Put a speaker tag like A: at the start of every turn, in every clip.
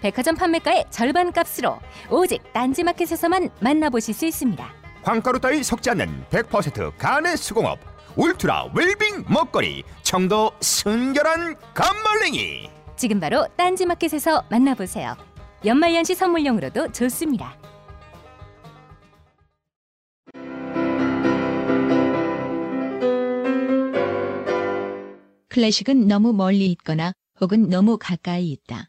A: 백화점 판매가의 절반 값으로 오직 딴지마켓에서만 만나보실 수 있습니다.
B: 황가루 따위 섞지 않는 100% 간의 수공업 울트라 웰빙 먹거리 청도 순결한 감말랭이
A: 지금 바로 딴지마켓에서 만나보세요. 연말연시 선물용으로도 좋습니다.
C: 클래식은 너무 멀리 있거나 혹은 너무 가까이 있다.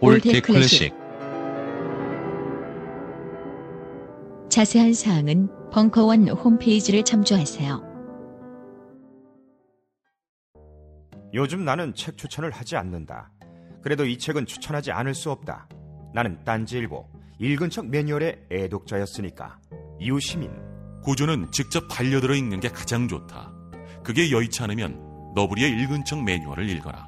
C: all that
D: all that classic
C: 자세한 사항은 벙커원 홈페이지를 참조하세요.
B: 요즘 나는 책 추천을 하지 않는다. 그래도 이 책은 추천하지 않을 수 없다. 나는 딴지일보 읽은 척 매뉴얼의 애독자였으니까. 이웃시민
E: 고전은 직접 반려들어 읽는 게 가장 좋다. 그게 여의치 않으면 너부리의 읽은 척 매뉴얼을 읽어라.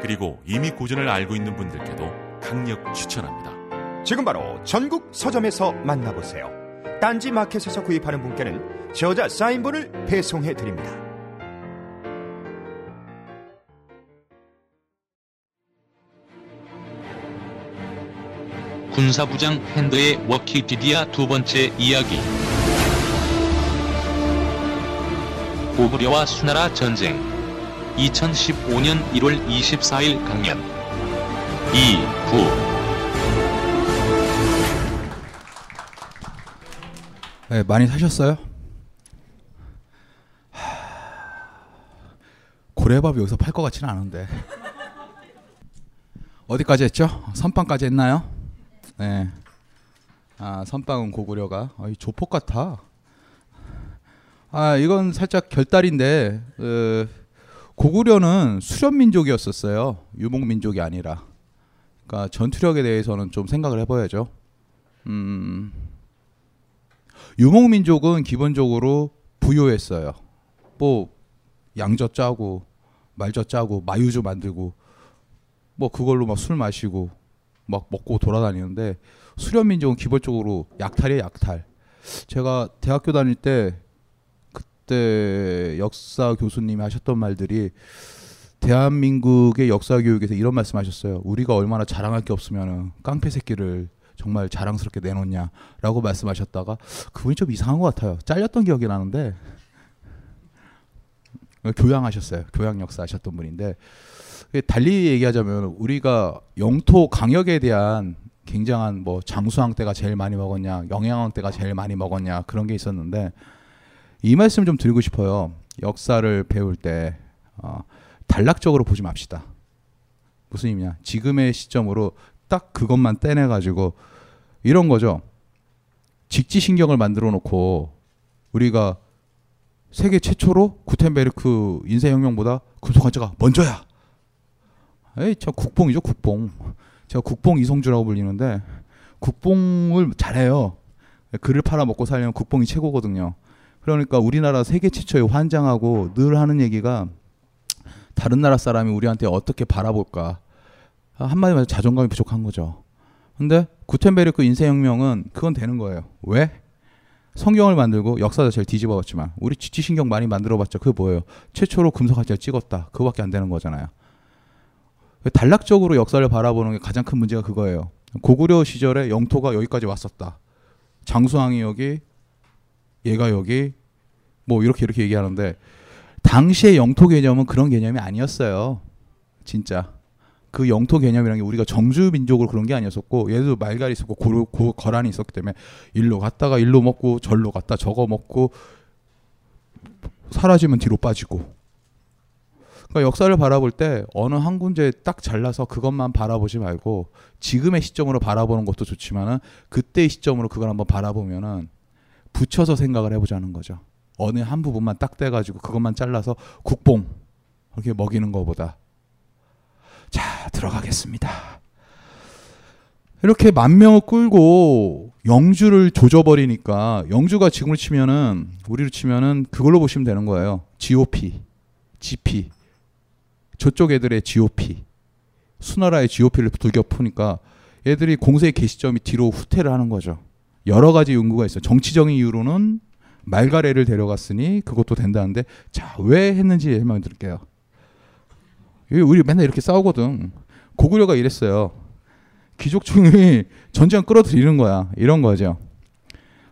E: 그리고 이미 고전을 알고 있는 분들께도 강력 추천합니다.
B: 지금 바로 전국 서점에서 만나보세요. 딴지 마켓에서 구입하는 분께는 저자 사인본을 배송해 드립니다.
D: 군사부장 팬더의 워키피디아 두 번째 이야기 고구려와 수나라 전쟁 2015년 1월 24일 강연 2, 9
F: 네, 많이 사셨어요? 고래밥 여기서 팔 것 같지는 않은데. 어디까지 했죠? 선빵까지 했나요? 네. 아, 선빵은 고구려가. 아, 이 조폭 같아. 아, 이건 살짝 결달인데, 어, 고구려는 수련 민족이었었어요. 유목 민족이 아니라. 그러니까 전투력에 대해서는 좀 생각을 해봐야죠. 음, 유목 민족은 기본적으로 부유했어요. 뭐 양젓 짜고 말젓 짜고 마유주 만들고 뭐 그걸로 막 술 마시고 막 먹고 돌아다니는데 수련 민족은 기본적으로 약탈이에요 약탈. 제가 대학교 다닐 때그 때 역사 교수님이 하셨던 말들이 대한민국의 역사 교육에서 이런 말씀하셨어요. 우리가 얼마나 자랑할 게 없으면은 깡패 새끼를 정말 자랑스럽게 내놓냐라고 말씀하셨다가 그분이 좀 이상한 것 같아요. 잘렸던 기억이 나는데 교양하셨어요. 교양 역사 하셨던 분인데 달리 얘기하자면 우리가 영토 강역에 대한 굉장한 뭐 장수왕 때가 제일 많이 먹었냐, 영양왕 때가 제일 많이 먹었냐 그런 게 있었는데 이 말씀 좀 드리고 싶어요. 역사를 배울 때 어, 단락적으로 보지 맙시다. 무슨 의미냐? 지금의 시점으로 딱 그것만 떼내 가지고 이런 거죠. 직지신경을 만들어 놓고 우리가 세계 최초로 구텐베르크 인쇄혁명보다 금속환자가 먼저야. 에이, 저 국뽕이죠, 국뽕. 제가 국뽕 이성주라고 불리는데 국뽕을 잘해요. 글을 팔아먹고 살려면 국뽕이 최고거든요. 그러니까 우리나라 세계 최초의 환장하고 늘 하는 얘기가 다른 나라 사람이 우리한테 어떻게 바라볼까. 한마디로 말해서 자존감이 부족한 거죠. 근데 구텐베르크 인쇄혁명은 그건 되는 거예요. 왜? 성경을 만들고 역사 자체를 뒤집어봤지만 우리 지치신경 많이 만들어봤자 그게 뭐예요? 최초로 금속화재를 찍었다. 그거밖에 안 되는 거잖아요. 단락적으로 역사를 바라보는 게 가장 큰 문제가 그거예요. 고구려 시절에 영토가 여기까지 왔었다. 장수왕이 여기, 얘가 여기, 뭐 이렇게 이렇게 얘기하는데 당시의 영토 개념은 그런 개념이 아니었어요. 진짜. 그 영토 개념이라는 게 우리가 정주 민족으로 그런 게 아니었었고 얘도 말갈이 있었고 고, 고, 거란이 있었기 때문에 일로 갔다가 일로 먹고 절로 갔다 저거 먹고 사라지면 뒤로 빠지고 그러니까 역사를 바라볼 때 어느 한 군데 딱 잘라서 그것만 바라보지 말고 지금의 시점으로 바라보는 것도 좋지만은 그때의 시점으로 그걸 한번 바라보면은 붙여서 생각을 해보자는 거죠. 어느 한 부분만 딱 떼가지고 그것만 잘라서 국뽕 이렇게 먹이는 것보다 자 들어가겠습니다. 이렇게 만 명을 끌고 영주를 조져버리니까 영주가 지금을 치면은 우리로 치면은 그걸로 보시면 되는 거예요. GOP, GP 저쪽 애들의 GOP 수나라의 GOP를 두겨 푸니까 얘들이 공세의 개시점이 뒤로 후퇴를 하는 거죠. 여러 가지 연구가 있어요. 정치적인 이유로는 말가래를 데려갔으니 그것도 된다는데 자 왜 했는지 설명 드릴게요. 우리 맨날 이렇게 싸우거든. 고구려가 이랬어요. 귀족층이 전쟁 끌어들이는 거야. 이런 거죠.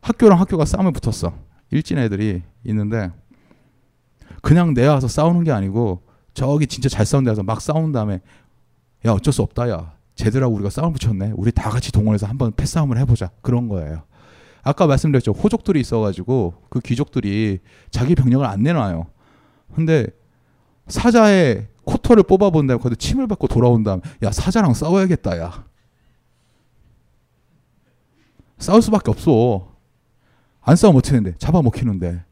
F: 학교랑 학교가 싸움에 붙었어. 일진 애들이 있는데 그냥 내가 가서 싸우는 게 아니고 저기 진짜 잘 싸운 데서 막 싸운 다음에 야 어쩔 수 없다 야 쟤들하고 우리가 싸움 붙였네. 우리 다 같이 동원해서 한번 패싸움을 해보자. 그런 거예요. 아까 말씀드렸죠. 호족들이 있어가지고 그 귀족들이 자기 병력을 안 내놔요. 근데 사자의 코털을 뽑아본 다음에 거기서 침을 받고 돌아온 다음에 야 사자랑 싸워야겠다 야. 싸울 수밖에 없어. 안 어떻게 되는데 잡아먹히는데.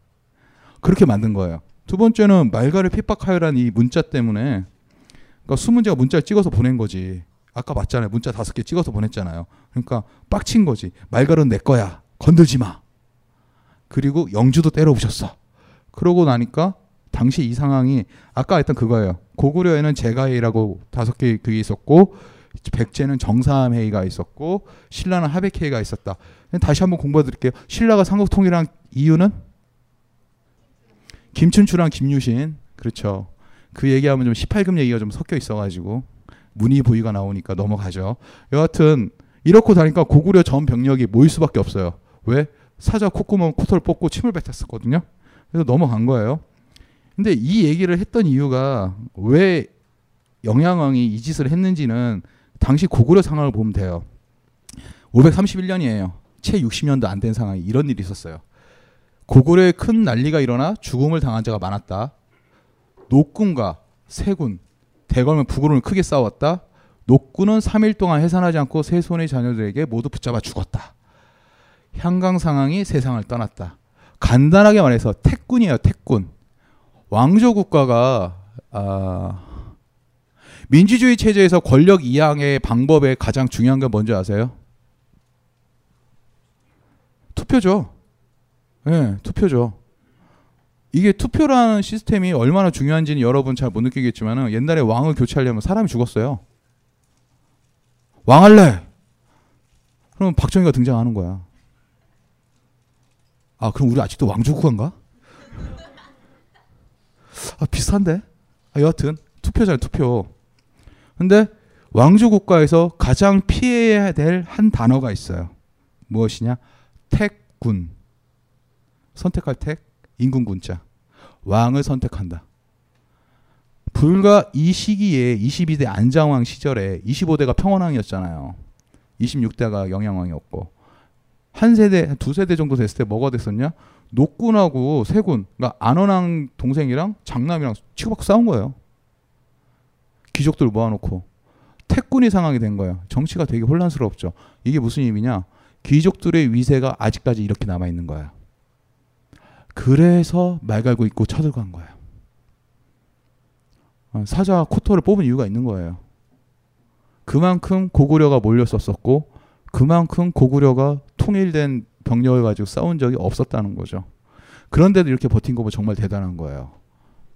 F: 그렇게 만든 거예요. 두 번째는 말가를 핍박하여라는 이 문자 때문에 그러니까 수문제가 문자를 찍어서 보낸 거지. 아까 맞잖아요. 문자 다섯 개 찍어서 보냈잖아요. 그러니까 빡친 거지. 말갈은 내 거야. 건들지 마. 그리고 영주도 때려 부셨어. 그러고 나니까 당시 이 상황이 아까 했던 그거예요. 고구려에는 제가회의라고 다섯 개 그게 있었고 백제는 정사함회의가 있었고 신라는 하백회의가 있었다. 다시 한번 공부해 드릴게요. 신라가 삼국 통일한 이유는 김춘추랑 김유신 그렇죠. 그 얘기하면 좀 18금 얘기가 좀 섞여 있어가지고 문의 부위가 나오니까 넘어가죠. 여하튼 이렇고 다니까 고구려 전 병력이 모일 수밖에 없어요. 왜? 사자 콧구멍 코털 뽑고 침을 뱉었었거든요. 그래서 넘어간 거예요. 근데 이 얘기를 했던 이유가 왜 영양왕이 이 짓을 했는지는 당시 고구려 상황을 보면 돼요. 531년이에요. 채 60년도 안 된 상황이 이런 일이 있었어요. 고구려에 큰 난리가 일어나 죽음을 당한 자가 많았다. 녹군과 세군, 대궐면 북으로는 크게 싸웠다. 녹군은 3일 동안 해산하지 않고 세 손의 자녀들에게 모두 붙잡아 죽었다. 향강 상황이 세상을 떠났다. 간단하게 말해서 태군이에요. 태군. 왕조 국가가 아, 민주주의 체제에서 권력 이양의 방법의 가장 중요한 건 뭔지 아세요? 투표죠. 예, 네, 투표죠. 이게 투표라는 시스템이 얼마나 중요한지는 여러분 잘 못 느끼겠지만 옛날에 왕을 교체하려면 사람이 죽었어요. 왕할래. 그럼 박정희가 등장하는 거야. 아 그럼 우리 아직도 왕조국가인가? 아 비슷한데. 아, 여하튼 투표잖아요 투표. 근데 왕조 국가에서 가장 피해야 될 한 단어가 있어요. 무엇이냐? 택군. 선택할 택, 인군군자. 왕을 선택한다. 불과 이 시기에 22대 안장왕 시절에 25대가 평원왕이었잖아요. 26대가 영양왕이었고 한 세대, 두 세대 정도 됐을 때 뭐가 됐었냐? 녹군하고 세군, 그러니까 안원왕 동생이랑 장남이랑 치고받고 싸운 거예요. 귀족들 모아놓고 태군이 상황이 된 거예요. 정치가 되게 혼란스럽죠. 이게 무슨 의미냐? 귀족들의 위세가 아직까지 이렇게 남아 있는 거야. 그래서 말 갈고 있고 쳐들어간 거야. 어, 사자 코토를 뽑은 이유가 있는 거예요. 그만큼 고구려가 몰렸었었고 그만큼 고구려가 통일된 병력을 가지고 싸운 적이 없었다는 거죠. 그런데도 이렇게 버틴 거 보면 정말 대단한 거예요.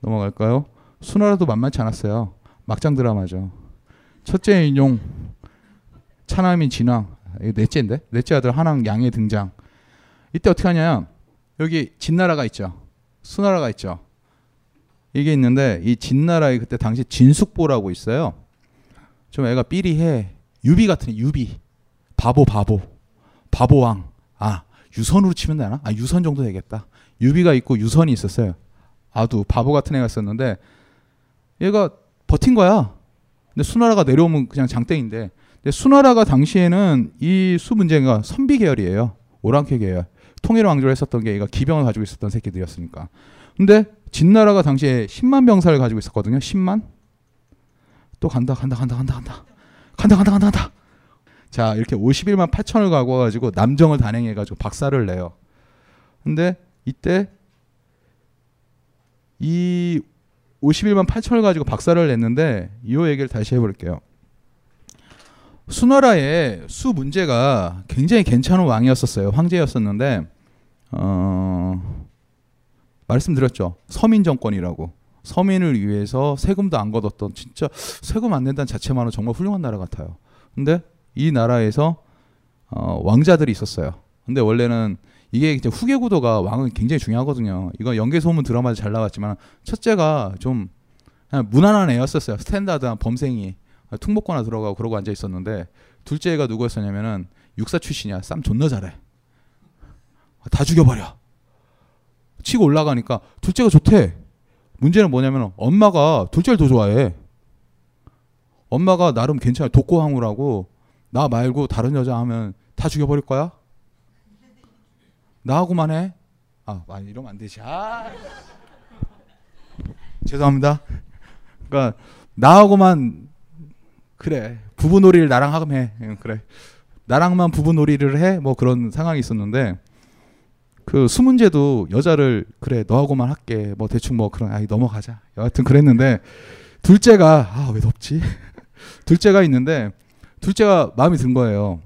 F: 넘어갈까요? 수나라도 만만치 않았어요. 막장 드라마죠. 첫째 인용 차남인 진왕 넷째인데 넷째 아들 한왕 양의 등장. 이때 어떻게 하냐? 여기 진나라가 있죠. 수나라가 있죠. 이게 있는데 이 진나라에 그때 당시 진숙보라고 있어요. 좀 애가 삐리해. 유비 같은 애, 유비. 바보 바보. 바보왕. 아 유선으로 치면 되나? 아 유선 정도 되겠다. 유비가 있고 유선이 있었어요. 아두 바보 같은 애가 있었는데 얘가 버틴 거야. 근데 수나라가 내려오면 그냥 장땡인데 근데 수나라가 당시에는 이 수 문제가 선비 계열이에요. 오랑캐 계열. 통일 왕조를 했었던 게 기병을 가지고 있었던 새끼들이었으니까. 근데 진나라가 당시에 10만 병사를 가지고 있었거든요. 10만. 또 간다 간다 간다 간다 간다. 간다 간다 간다 간다. 자, 이렇게 51만 8천을 가고 가지고 남정을 단행해 가지고 박살을 내요. 근데 이때 이 51만 8천을 가지고 박살을 냈는데 이 얘기를 다시 해볼게요. 수나라의 수 문제가 굉장히 괜찮은 왕이었었어요. 황제였었는데 어, 말씀드렸죠. 서민 정권이라고. 서민을 위해서 세금도 안 걷었던 진짜 세금 안 낸다는 자체만으로 정말 훌륭한 나라 같아요. 근데 이 나라에서 어, 왕자들이 있었어요. 근데 원래는 이게 이제 후계 구도가 왕은 굉장히 중요하거든요. 이거 연계 소문 드라마도 잘 나왔지만 첫째가 좀 무난한 애였었어요. 스탠다드한 범생이 퉁먹거나 들어가고 그러고 앉아 있었는데 둘째가 누구였었냐면은 육사 출신이야. 쌈 존나 잘해. 다 죽여버려. 치고 올라가니까 둘째가 좋대. 문제는 뭐냐면 엄마가 둘째를 더 좋아해. 엄마가 나름 괜찮아. 독고항우라고 나 말고 다른 여자 하면 다 죽여버릴 거야? 나하고만 해? 아, 많이 이러면 안 되지. 아. 죄송합니다. 그러니까 나하고만 그래 부부놀이를 나랑 하면 해. 응, 그래 나랑만 부부놀이를 해. 뭐 그런 상황이 있었는데 그 수문제도 여자를 그래 너하고만 할게. 뭐 대충 뭐 그런 아이 넘어가자. 여하튼 그랬는데 둘째가 아 왜 덥지? 둘째가 있는데 둘째가 마음이 든 거예요.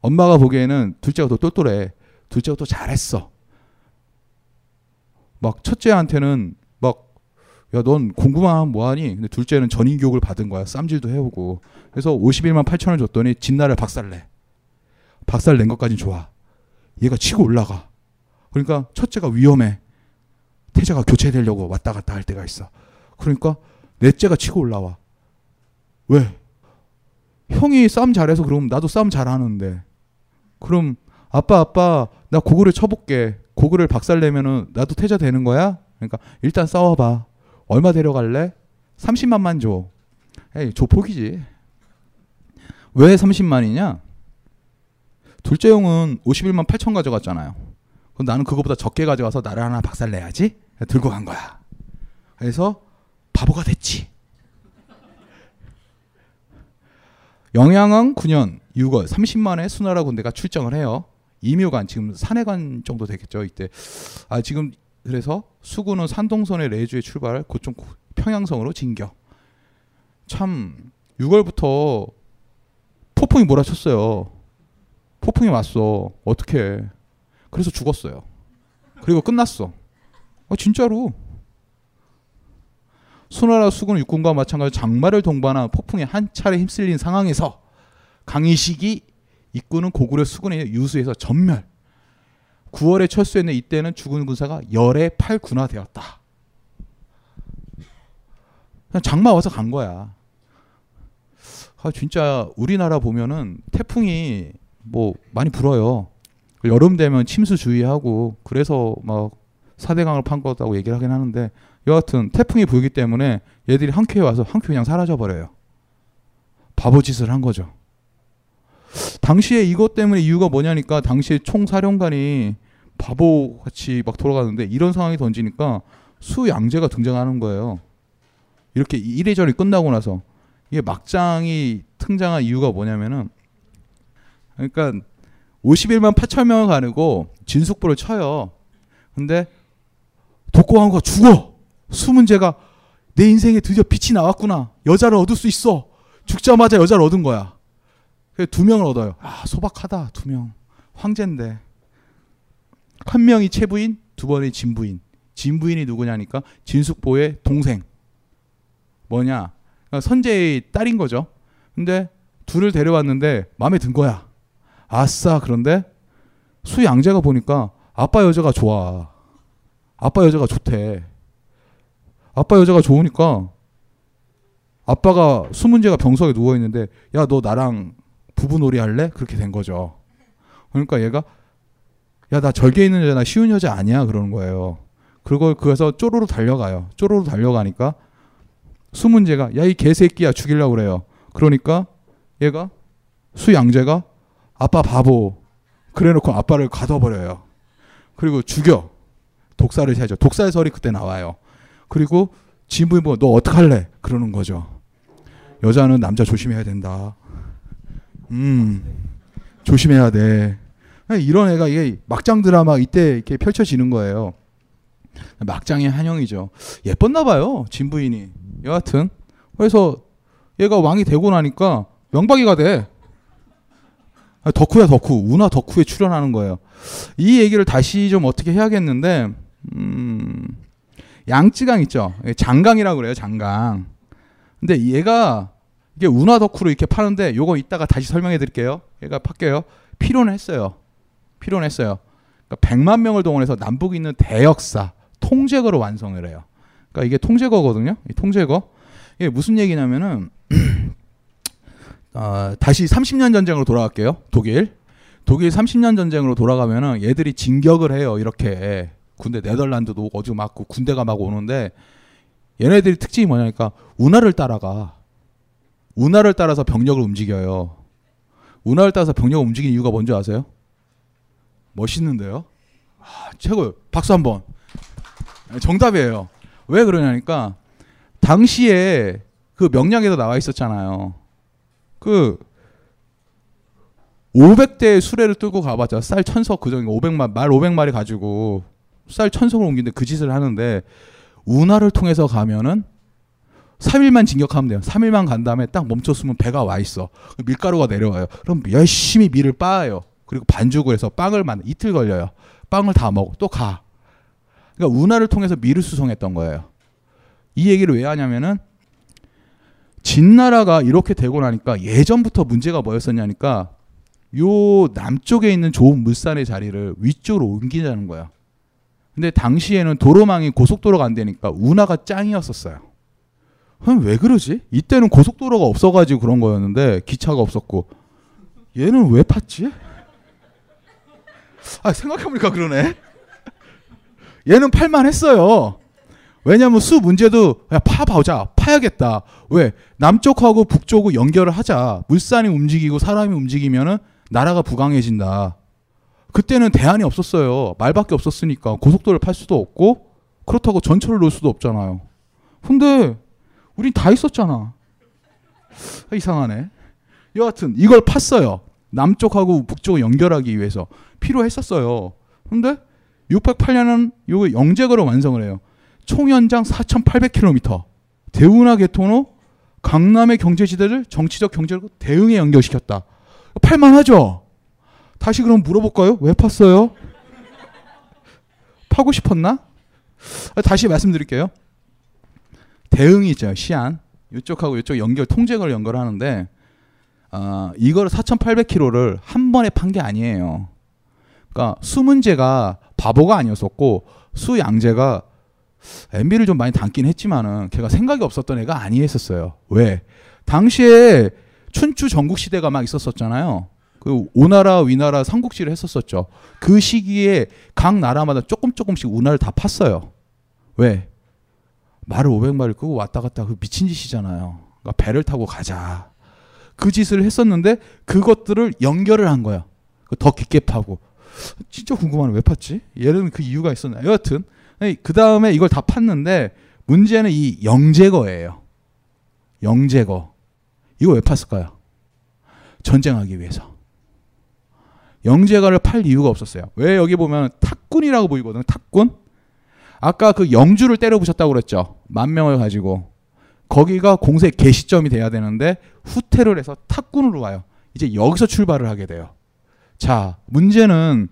F: 엄마가 보기에는 둘째가 더 똘똘해. 둘째가 또 잘했어. 막 첫째한테는 막 야 넌 공부만 뭐하니? 근데 둘째는 전인 교육을 받은 거야. 쌈질도 해오고. 그래서 51만 8천을 줬더니 진나를 박살내. 박살 낸 것까진 좋아. 얘가 치고 올라가. 그러니까 첫째가 위험해. 태자가 교체되려고 왔다 갔다 할 때가 있어. 그러니까 넷째가 치고 올라와. 왜? 형이 싸움 잘해서 그럼 나도 싸움 잘하는데. 그럼 아빠 아빠 나 고구려 쳐볼게. 고구려를 박살내면은 나도 태자 되는 거야? 그러니까 일단 싸워봐. 얼마 데려갈래? 30만만 줘. 에이 조폭이지. 왜 30만이냐? 둘째 형은 51만 8천 가져갔잖아요. 그럼 나는 그거보다 적게 가져가서 나를 하나 박살 내야지. 들고 간 거야. 그래서 바보가 됐지. 영양왕 9년 6월 30만의 수나라 군대가 출정을 해요. 이묘관 지금 산해관 정도 되겠죠 이때. 아 지금 그래서 수군은 산동선의 레주에 출발 곧좀 평양성으로 진격. 참 6월부터 폭풍이 몰아쳤어요. 폭풍이 왔어. 어떻게? 그래서 죽었어요. 그리고 끝났어. 아, 진짜로. 수나라 수군 육군과 마찬가지로 장마를 동반한 폭풍에 한 차례 휩쓸린 상황에서 강희식이 이끄는 고구려 수군의 유수에서 전멸. 9월에 철수했는데 이때는 죽은 군사가 열의 8군화 되었다. 그냥 장마 와서 간 거야. 아, 진짜 우리나라 보면은 태풍이 뭐 많이 불어요. 여름 되면 침수 주의하고 그래서 막 사대강을 판 거다고 얘기를 하긴 하는데 여하튼 태풍이 불기 때문에 얘들이 한 큐에 와서 한큐 그냥 사라져 버려요. 바보짓을 한 거죠. 당시에 이것 때문에 이유가 뭐냐니까 당시에 총사령관이 바보같이 막 돌아가는데 이런 상황이 던지니까 수양제가 등장하는 거예요. 이렇게 이래저래 끝나고 나서 이게 막장이 등장한 이유가 뭐냐면은 그러니까 51만 8천 명을 가르고 진숙부를 쳐요. 근데 독고왕후가 죽어. 수문제가 내 인생에 드디어 빛이 나왔구나. 여자를 얻을 수 있어. 죽자마자 여자를 얻은 거야. 두 명을 얻어요. 아 소박하다 두 명. 황제인데 한 명이 채부인, 두 번이 진부인. 진부인이 누구냐니까 진숙보의 동생. 뭐냐? 그러니까 선제의 딸인 거죠. 근데 둘을 데려왔는데 마음에 든 거야. 아싸 그런데 수 양제가 보니까 아빠 여자가 좋아. 아빠 여자가 좋대. 아빠 여자가 좋으니까 아빠가 수문제가 병석에 누워 있는데 야 너 나랑 부부놀이 할래? 그렇게 된 거죠. 그러니까 얘가 야 나 절개 있는 여자 나 쉬운 여자 아니야 그러는 거예요. 그리고 그래서 쪼로로 달려가요. 쪼로로 달려가니까 수문제가 야 이 개새끼야 죽이려고 그래요. 그러니까 얘가 수양제가 아빠 바보 그래놓고 아빠를 가둬버려요. 그리고 죽여 독살을 해야죠. 독살설이 그때 나와요. 그리고 진부인 보고 너 어떡할래? 그러는 거죠. 여자는 남자 조심해야 된다. 음 조심해야 돼. 이런 애가 이게 막장 드라마 이때 이렇게 펼쳐지는 거예요. 막장의 한영이죠. 예뻤나 봐요 진부인이. 여하튼 그래서 얘가 왕이 되고 나니까 명박이가 돼. 아, 덕후야 덕후. 운하 덕후에 출연하는 거예요. 이 얘기를 다시 좀 어떻게 해야겠는데 음, 양쯔강 있죠. 장강이라고 그래요. 장강. 근데 얘가 이게 운하 덕후로 이렇게 파는데 요거 이따가 다시 설명해 드릴게요. 얘가 팔게요. 필요했어요. 필요했어요. 그러니까 100만 명을 동원해서 남북이 있는 대역사 통제거로 완성을 해요. 그러니까 이게 통제거거든요. 이 통제거. 이게 무슨 얘기냐면은 어, 다시 30년 전쟁으로 돌아갈게요. 독일. 독일 30년 전쟁으로 돌아가면은 얘들이 진격을 해요. 이렇게 군대 네덜란드도 어디 맞고 군대가 막 오는데 얘네들이 특징이 뭐냐니까 운하를 따라가. 운하를 따라서 병력을 움직여요. 운하를 따라서 병력을 움직이는 이유가 뭔지 아세요? 멋있는데요? 아, 최고요. 박수 한번. 정답이에요. 왜 그러냐니까 당시에 그 명량에도 나와 있었잖아요. 그 500대의 수레를 끌고 가봤자 쌀 천석 그정 500만 말 500마리 가지고 쌀 천석을 옮기는데 그 짓을 하는데 운하를 통해서 가면은 3일만 진격하면 돼요. 3일만 간 다음에 딱 멈췄으면 배가 와 있어. 밀가루가 내려와요. 그럼 열심히 밀을 빻아요. 그리고 반죽을 해서 빵을 만 이틀 걸려요. 빵을 다 먹고 또 가. 그러니까 운하를 통해서 밀을 수송했던 거예요. 이 얘기를 왜 하냐면은 진나라가 이렇게 되고 나니까 예전부터 문제가 뭐였었냐니까 요 남쪽에 있는 좋은 물산의 자리를 위쪽으로 옮기자는 거야. 근데 당시에는 도로망이 고속도로가 안 되니까 운하가 짱이었었어요. 왜 그러지? 이때는 고속도로가 없어가지고 그런 거였는데 기차가 없었고 얘는 왜 팠지? 아 생각해보니까 그러네. 얘는 팔만 했어요. 왜냐하면 수 문제도 야, 파보자 파야겠다. 왜 남쪽하고 북쪽을 연결을 하자. 물산이 움직이고 사람이 움직이면은 나라가 부강해진다. 그때는 대안이 없었어요. 말밖에 없었으니까 고속도로를 팔 수도 없고 그렇다고 전철을 놓을 수도 없잖아요. 근데 우린 다 있었잖아. 이상하네. 여하튼 이걸 팠어요. 남쪽하고 북쪽을 연결하기 위해서 필요했었어요. 근데 608년은 요 영재거로 완성을 해요. 총 연장 4,800km. 대운하 개통 후 강남의 경제지대를 정치적 경제로 대응에 연결시켰다. 팔만하죠? 다시 그럼 물어볼까요? 왜 팠어요? 파고 싶었나? 다시 말씀드릴게요. 대응이 있죠. 시안. 이쪽하고 이쪽 연결, 통제걸 연결하는데, 어, 이걸 4,800km를 한 번에 판 게 아니에요. 그러니까 수문제가 바보가 아니었었고, 수양제가 MB를 좀 많이 담긴 했지만은 걔가 생각이 없었던 애가 아니었었어요. 왜? 당시에 춘추 전국 시대가 막 있었었잖아요. 그 오나라 위나라 삼국지를 했었었죠. 그 시기에 각 나라마다 조금 조금씩 운하를 다 팠어요. 왜? 말을 500마리 끄고 왔다 갔다 그 미친 짓이잖아요. 그러니까 배를 타고 가자. 그 짓을 했었는데 그것들을 연결을 한 거야. 더 깊게 파고. 진짜 궁금하네. 왜 팠지? 얘는 그 이유가 있었나? 여하튼 그 다음에 이걸 다 팠는데 문제는 이 영제거예요. 영제거. 이거 왜 팠을까요? 전쟁하기 위해서. 영재가를 팔 이유가 없었어요. 왜 여기 보면 탁군이라고 보이거든요. 탁군. 아까 그 영주를 때려 부셨다고 그랬죠. 만 명을 가지고 거기가 공세 개시점이 돼야 되는데 후퇴를 해서 탁군으로 가요. 이제 여기서 출발을 하게 돼요. 자, 문제는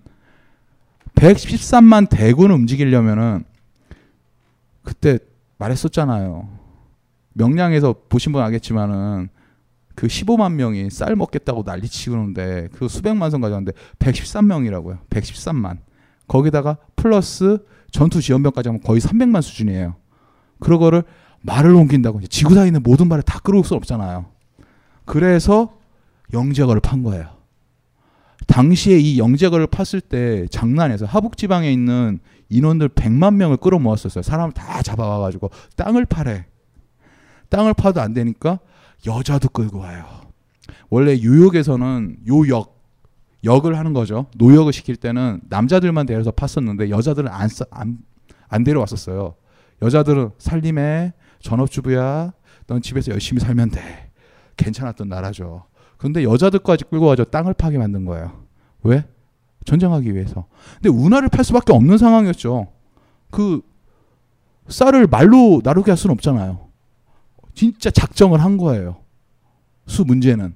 F: 113만 대군을 움직이려면은 그때 말했었잖아요. 명량에서 보신 분 알겠지만은 그 15만 명이 쌀 먹겠다고 난리치는데 그 수백만 성 가져왔는데 113명이라고요. 113만. 거기다가 플러스 전투 지원병까지 하면 거의 300만 수준이에요. 그러거를 말을 옮긴다고 지구상에 있는 모든 말을 다 끌어올 수 없잖아요. 그래서 영재거를 판 거예요. 당시에 이 영재거를 팠을 때 장난해서 하북 지방에 있는 인원들 100만 명을 끌어모았었어요. 사람을 다 잡아와 가지고 땅을 파래. 땅을 파도 안 되니까 여자도 끌고 와요. 원래 유역에서는 요역 역을 하는 거죠. 노역을 시킬 때는 남자들만 데려서 팠었는데 여자들은 안, 안, 안 데려왔었어요. 여자들은 살림에 전업주부야. 넌 집에서 열심히 살면 돼. 괜찮았던 나라죠. 근데 여자들까지 끌고 와서 땅을 파게 만든 거예요. 왜? 전쟁하기 위해서. 근데 운하를 팔 수밖에 없는 상황이었죠. 그 쌀을 말로 나르게 할 수는 없잖아요. 진짜 작정을 한 거예요. 수 문제는.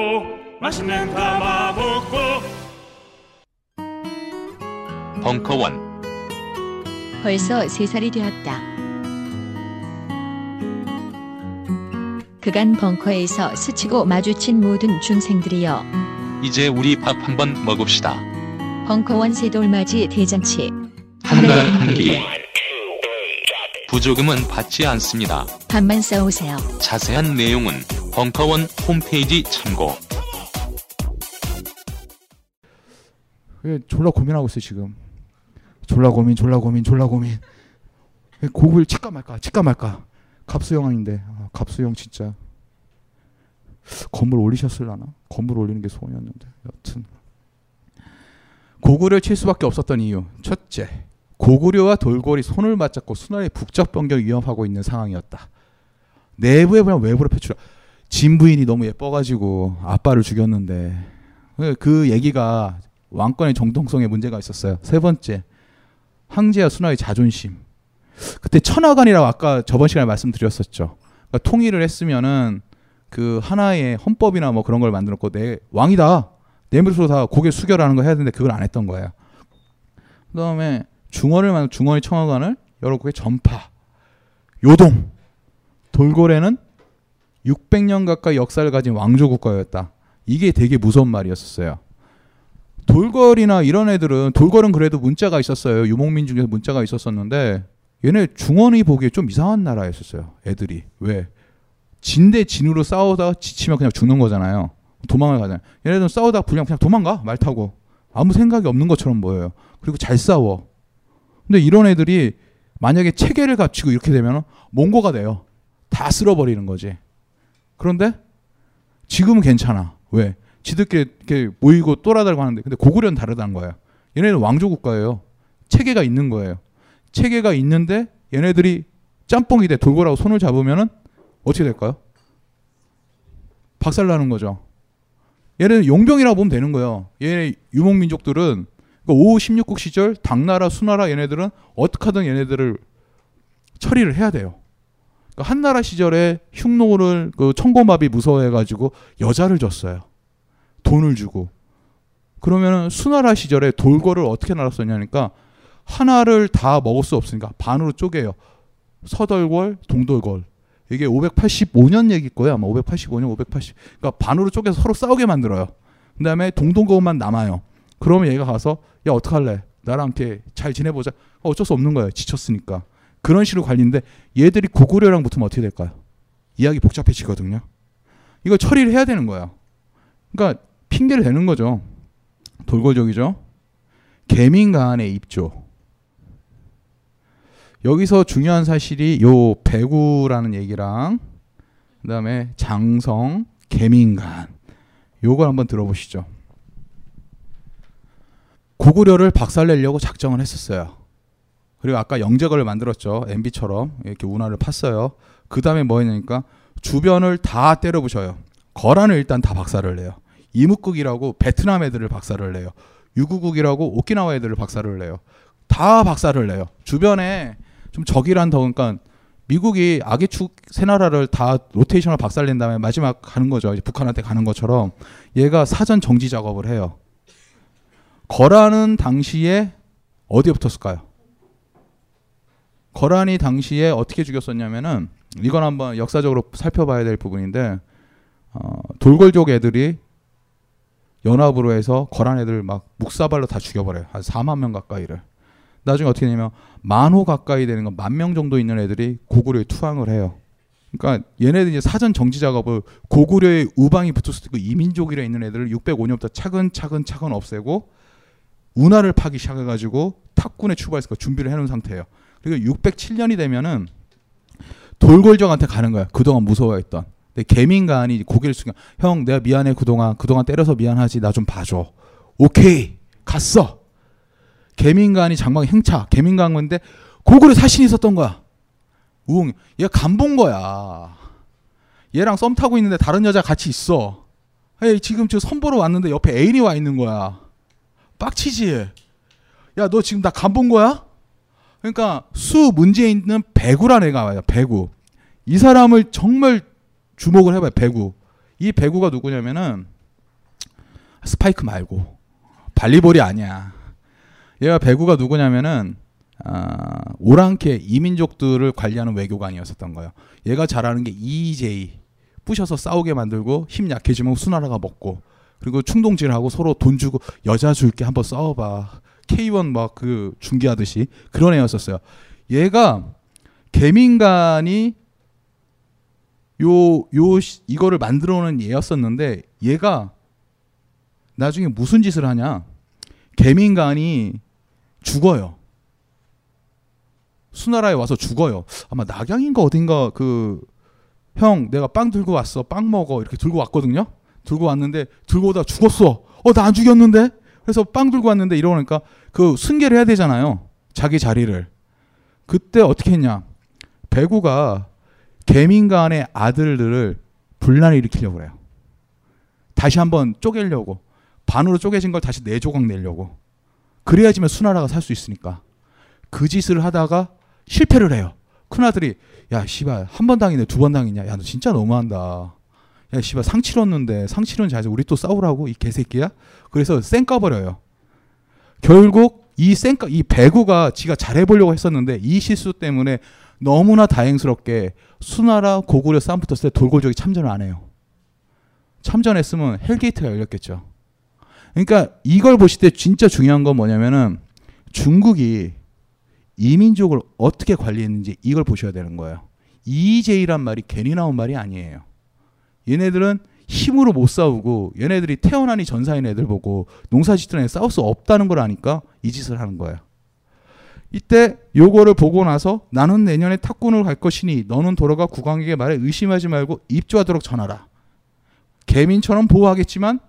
G: 맛있는 가마볶고
D: 벙커원
C: 벌써 세 살이 되었다. 그간 벙커에서 스치고 마주친 모든 중생들이여
D: 이제 우리 밥 한번 먹읍시다.
C: 벙커원 새돌맞이 대잔치
D: 한 달 한 끼 부조금은 받지 않습니다.
C: 밥만 싸오세요.
D: 자세한 내용은 벙커원 홈페이지 참고.
F: 왜 졸라 고민하고 있어 지금. 졸라 고민, 졸라 고민, 졸라 고민. 곡을 칠까 말까, 칠까 말까. 갑수형인데, 아, 갑수형 진짜. 건물 올리셨을라나? 건물 올리는 게 소원이었는데. 여튼. 고구려를 칠 수밖에 없었던 이유. 첫째, 고구려와 돌고리 손을 맞잡고 순환의 북적 변경을 위협하고 있는 상황이었다. 내부에 보면 외부로 표출. 진부인이 너무 예뻐가지고 아빠를 죽였는데 그 얘기가 왕권의 정통성에 문제가 있었어요. 세 번째, 황제와 순화의 자존심. 그때 천하관이라고 아까 저번 시간에 말씀드렸었죠. 그러니까 통일을 했으면은 그 하나의 헌법이나 뭐 그런 걸 만들었고 내 왕이다. 내 밑으로 다 고개 숙여라는 거 해야 되는데 그걸 안 했던 거예요. 그다음에 중원을 만 중원의 청하관을 여러 국의 전파, 요동, 돌고래는 600년 가까이 역사를 가진 왕조 국가였다. 이게 되게 무서운 말이었었어요. 돌궐이나 이런 애들은 돌궐은 그래도 문자가 있었어요. 유목민 중에서 문자가 있었었는데 얘네 중원이 보기에 좀 이상한 나라였었어요. 애들이 왜 진대 진으로 싸우다 지치면 그냥 죽는 거잖아요. 도망을 가잖아요. 얘네들은 싸우다 그냥 그냥 도망가 말 타고 아무 생각이 없는 것처럼 보여요. 그리고 잘 싸워. 근데 이런 애들이 만약에 체계를 갖추고 이렇게 되면 몽고가 돼요. 다 쓸어버리는 거지. 그런데 지금은 괜찮아. 왜? 지들끼리 이렇게 모이고 또라달고 하는데 근데 고구려는 다르다는 거예요. 얘네는 왕조 국가예요. 체계가 있는 거예요. 체계가 있는데 얘네들이 짬뽕이 돼 돌고라고 손을 잡으면은 어떻게 될까요? 박살 나는 거죠. 얘는 용병이라고 보면 되는 거예요. 얘네 유목 민족들은 그러니까 5, 16국 시절 당나라, 수나라 얘네들은 어떻게 하든 얘네들을 처리를 해야 돼요. 그러니까 한나라 시절에 흉노를 그 청고마비 무서워해가지고 여자를 줬어요. 돈을 주고. 그러면 수나라 시절에 돌궐을 어떻게 나눴었냐니까 하나를 다 먹을 수 없으니까 반으로 쪼개요. 서덜궐, 동돌궐. 이게 585년 얘기 거예요. 아마 585년, 580. 그러니까 반으로 쪼개서 서로 싸우게 만들어요. 그다음에 동동거만 남아요. 그러면 얘가 가서 야 어떡할래? 나랑 이렇게 잘 지내보자. 어쩔 수 없는 거예요. 지쳤으니까. 그런 식으로 관리인데 얘들이 고구려랑 붙으면 어떻게 될까요? 이야기 복잡해지거든요. 이거 처리를 해야 되는 거예요. 그러니까 핑계를 대는 거죠. 돌궐족이죠. 개민간의 입조. 여기서 중요한 사실이 요 배구라는 얘기랑 그다음에 장성, 개민간 요걸 한번 들어보시죠. 고구려를 박살내려고 작정을 했었어요. 그리고 아까 영재걸을 만들었죠. MB처럼 이렇게 운하를 팠어요. 그 다음에 뭐 했냐니까 주변을 다 때려 부셔요. 거란을 일단 다 박살을 내요. 이무국이라고 베트남 애들을 박살을 내요. 유구국이라고 오키나와 애들을 박살을 내요. 다 박살을 내요. 주변에 좀 적이란 더 그러니까 미국이 아기 축 세 나라를 다 로테이션을 박살 낸 다음에 마지막 가는 거죠. 북한한테 가는 것처럼 얘가 사전 정지 작업을 해요. 거란은 당시에 어디에 붙었을까요? 거란이 당시에 어떻게 죽였었냐면은 이건 한번 역사적으로 살펴봐야 될 부분인데 어, 돌궐족 애들이 연합으로 해서 거란 애들 막 묵사발로 다 죽여버려요. 한 4만 명 가까이를. 나중에 어떻게 되냐면 만호 가까이 되는 건 만 명 정도 있는 애들이 고구려에 투항을 해요. 그러니까 얘네들 이제 사전 정지 작업을 고구려에 우방이 붙었을 때 이민족이라 있는 애들을 605년부터 차근차근 차근 없애고 운하를 파기 시작해가지고 탁군에 출발해서 준비를 해놓은 상태예요. 그리고 607년이 되면은 돌골정한테 가는 거야. 그동안 무서워했던. 근데 개민간이 고개를 숙여 형 내가 미안해 그동안 그동안 때려서 미안하지 나 좀 봐줘. 오케이 갔어. 개민간이 장막 행차 개민간인데 고구려 사신이 있었던 거야. 우웅 얘가 간본 거야. 얘랑 썸 타고 있는데 다른 여자 같이 있어. 에이, 지금 저 선보러 왔는데 옆에 애인이 와 있는 거야. 빡치지. 야 너 지금 나 간본 거야? 그러니까 수 문제에 있는 배구란 애가 와요. 배구. 이 사람을 정말 주목을 해봐요. 배구. 이 배구가 누구냐면은 스파이크 말고 발리볼이 아니야. 얘가 배구가 누구냐면은 아, 오랑캐 이민족들을 관리하는 외교관이었었던 거예요. 얘가 잘하는 게 EJ 부셔서 싸우게 만들고 힘 약해지면 수나라가 먹고 그리고 충동질하고 서로 돈 주고 여자 줄게 한번 싸워봐. K1 막 그 중계하듯이 그런 애였었어요. 얘가 개민간이 요, 요, 이거를 만들어 놓은 얘였었는데, 얘가 나중에 무슨 짓을 하냐. 개민간이 죽어요. 수나라에 와서 죽어요. 아마 낙양인가 어딘가 그, 형, 내가 빵 들고 왔어. 빵 먹어. 이렇게 들고 왔거든요. 들고 왔는데, 들고 오다 죽었어. 어, 나 안 죽였는데? 그래서 빵 들고 왔는데 이러니까 그 승계를 해야 되잖아요. 자기 자리를. 그때 어떻게 했냐. 배구가 개민간의 아들들을 분란을 일으키려고 그래요. 다시 한번 쪼개려고. 반으로 쪼개진 걸 다시 네 조각 내려고. 그래야지만 수나라가 살 수 있으니까. 그 짓을 하다가 실패를 해요. 큰아들이 야 씨발 한 번 당이네 두 번 당이냐. 야 너 진짜 너무한다. 야 씨발 상 치렀는데 상 치른 자세 우리 또 싸우라고 이 개새끼야? 그래서 쌩 까버려요. 결국 이 쌩까 이 배구가 지가 잘해보려고 했었는데 이 실수 때문에 너무나 다행스럽게 수나라 고구려 싸움 붙었을 때 돌궐족이 참전을 안 해요. 참전했으면 hell gate가 열렸겠죠. 그러니까 이걸 보실 때 진짜 중요한 건 뭐냐면은 중국이 이민족을 어떻게 관리했는지 이걸 보셔야 되는 거예요. 이이제이란 말이 괜히 나온 말이 아니에요. 얘네들은 힘으로 못 싸우고 얘네들이 태어나니 전사인 애들 보고 농사 짓던 애 싸울 수 없다는 걸 아니까 이 짓을 하는 거예요. 이때 요거를 보고 나서 나는 내년에 탁군을 갈 것이니 너는 돌아가 국왕에게 말해 의심하지 말고 입주하도록 전하라. 개민처럼 보호하겠지만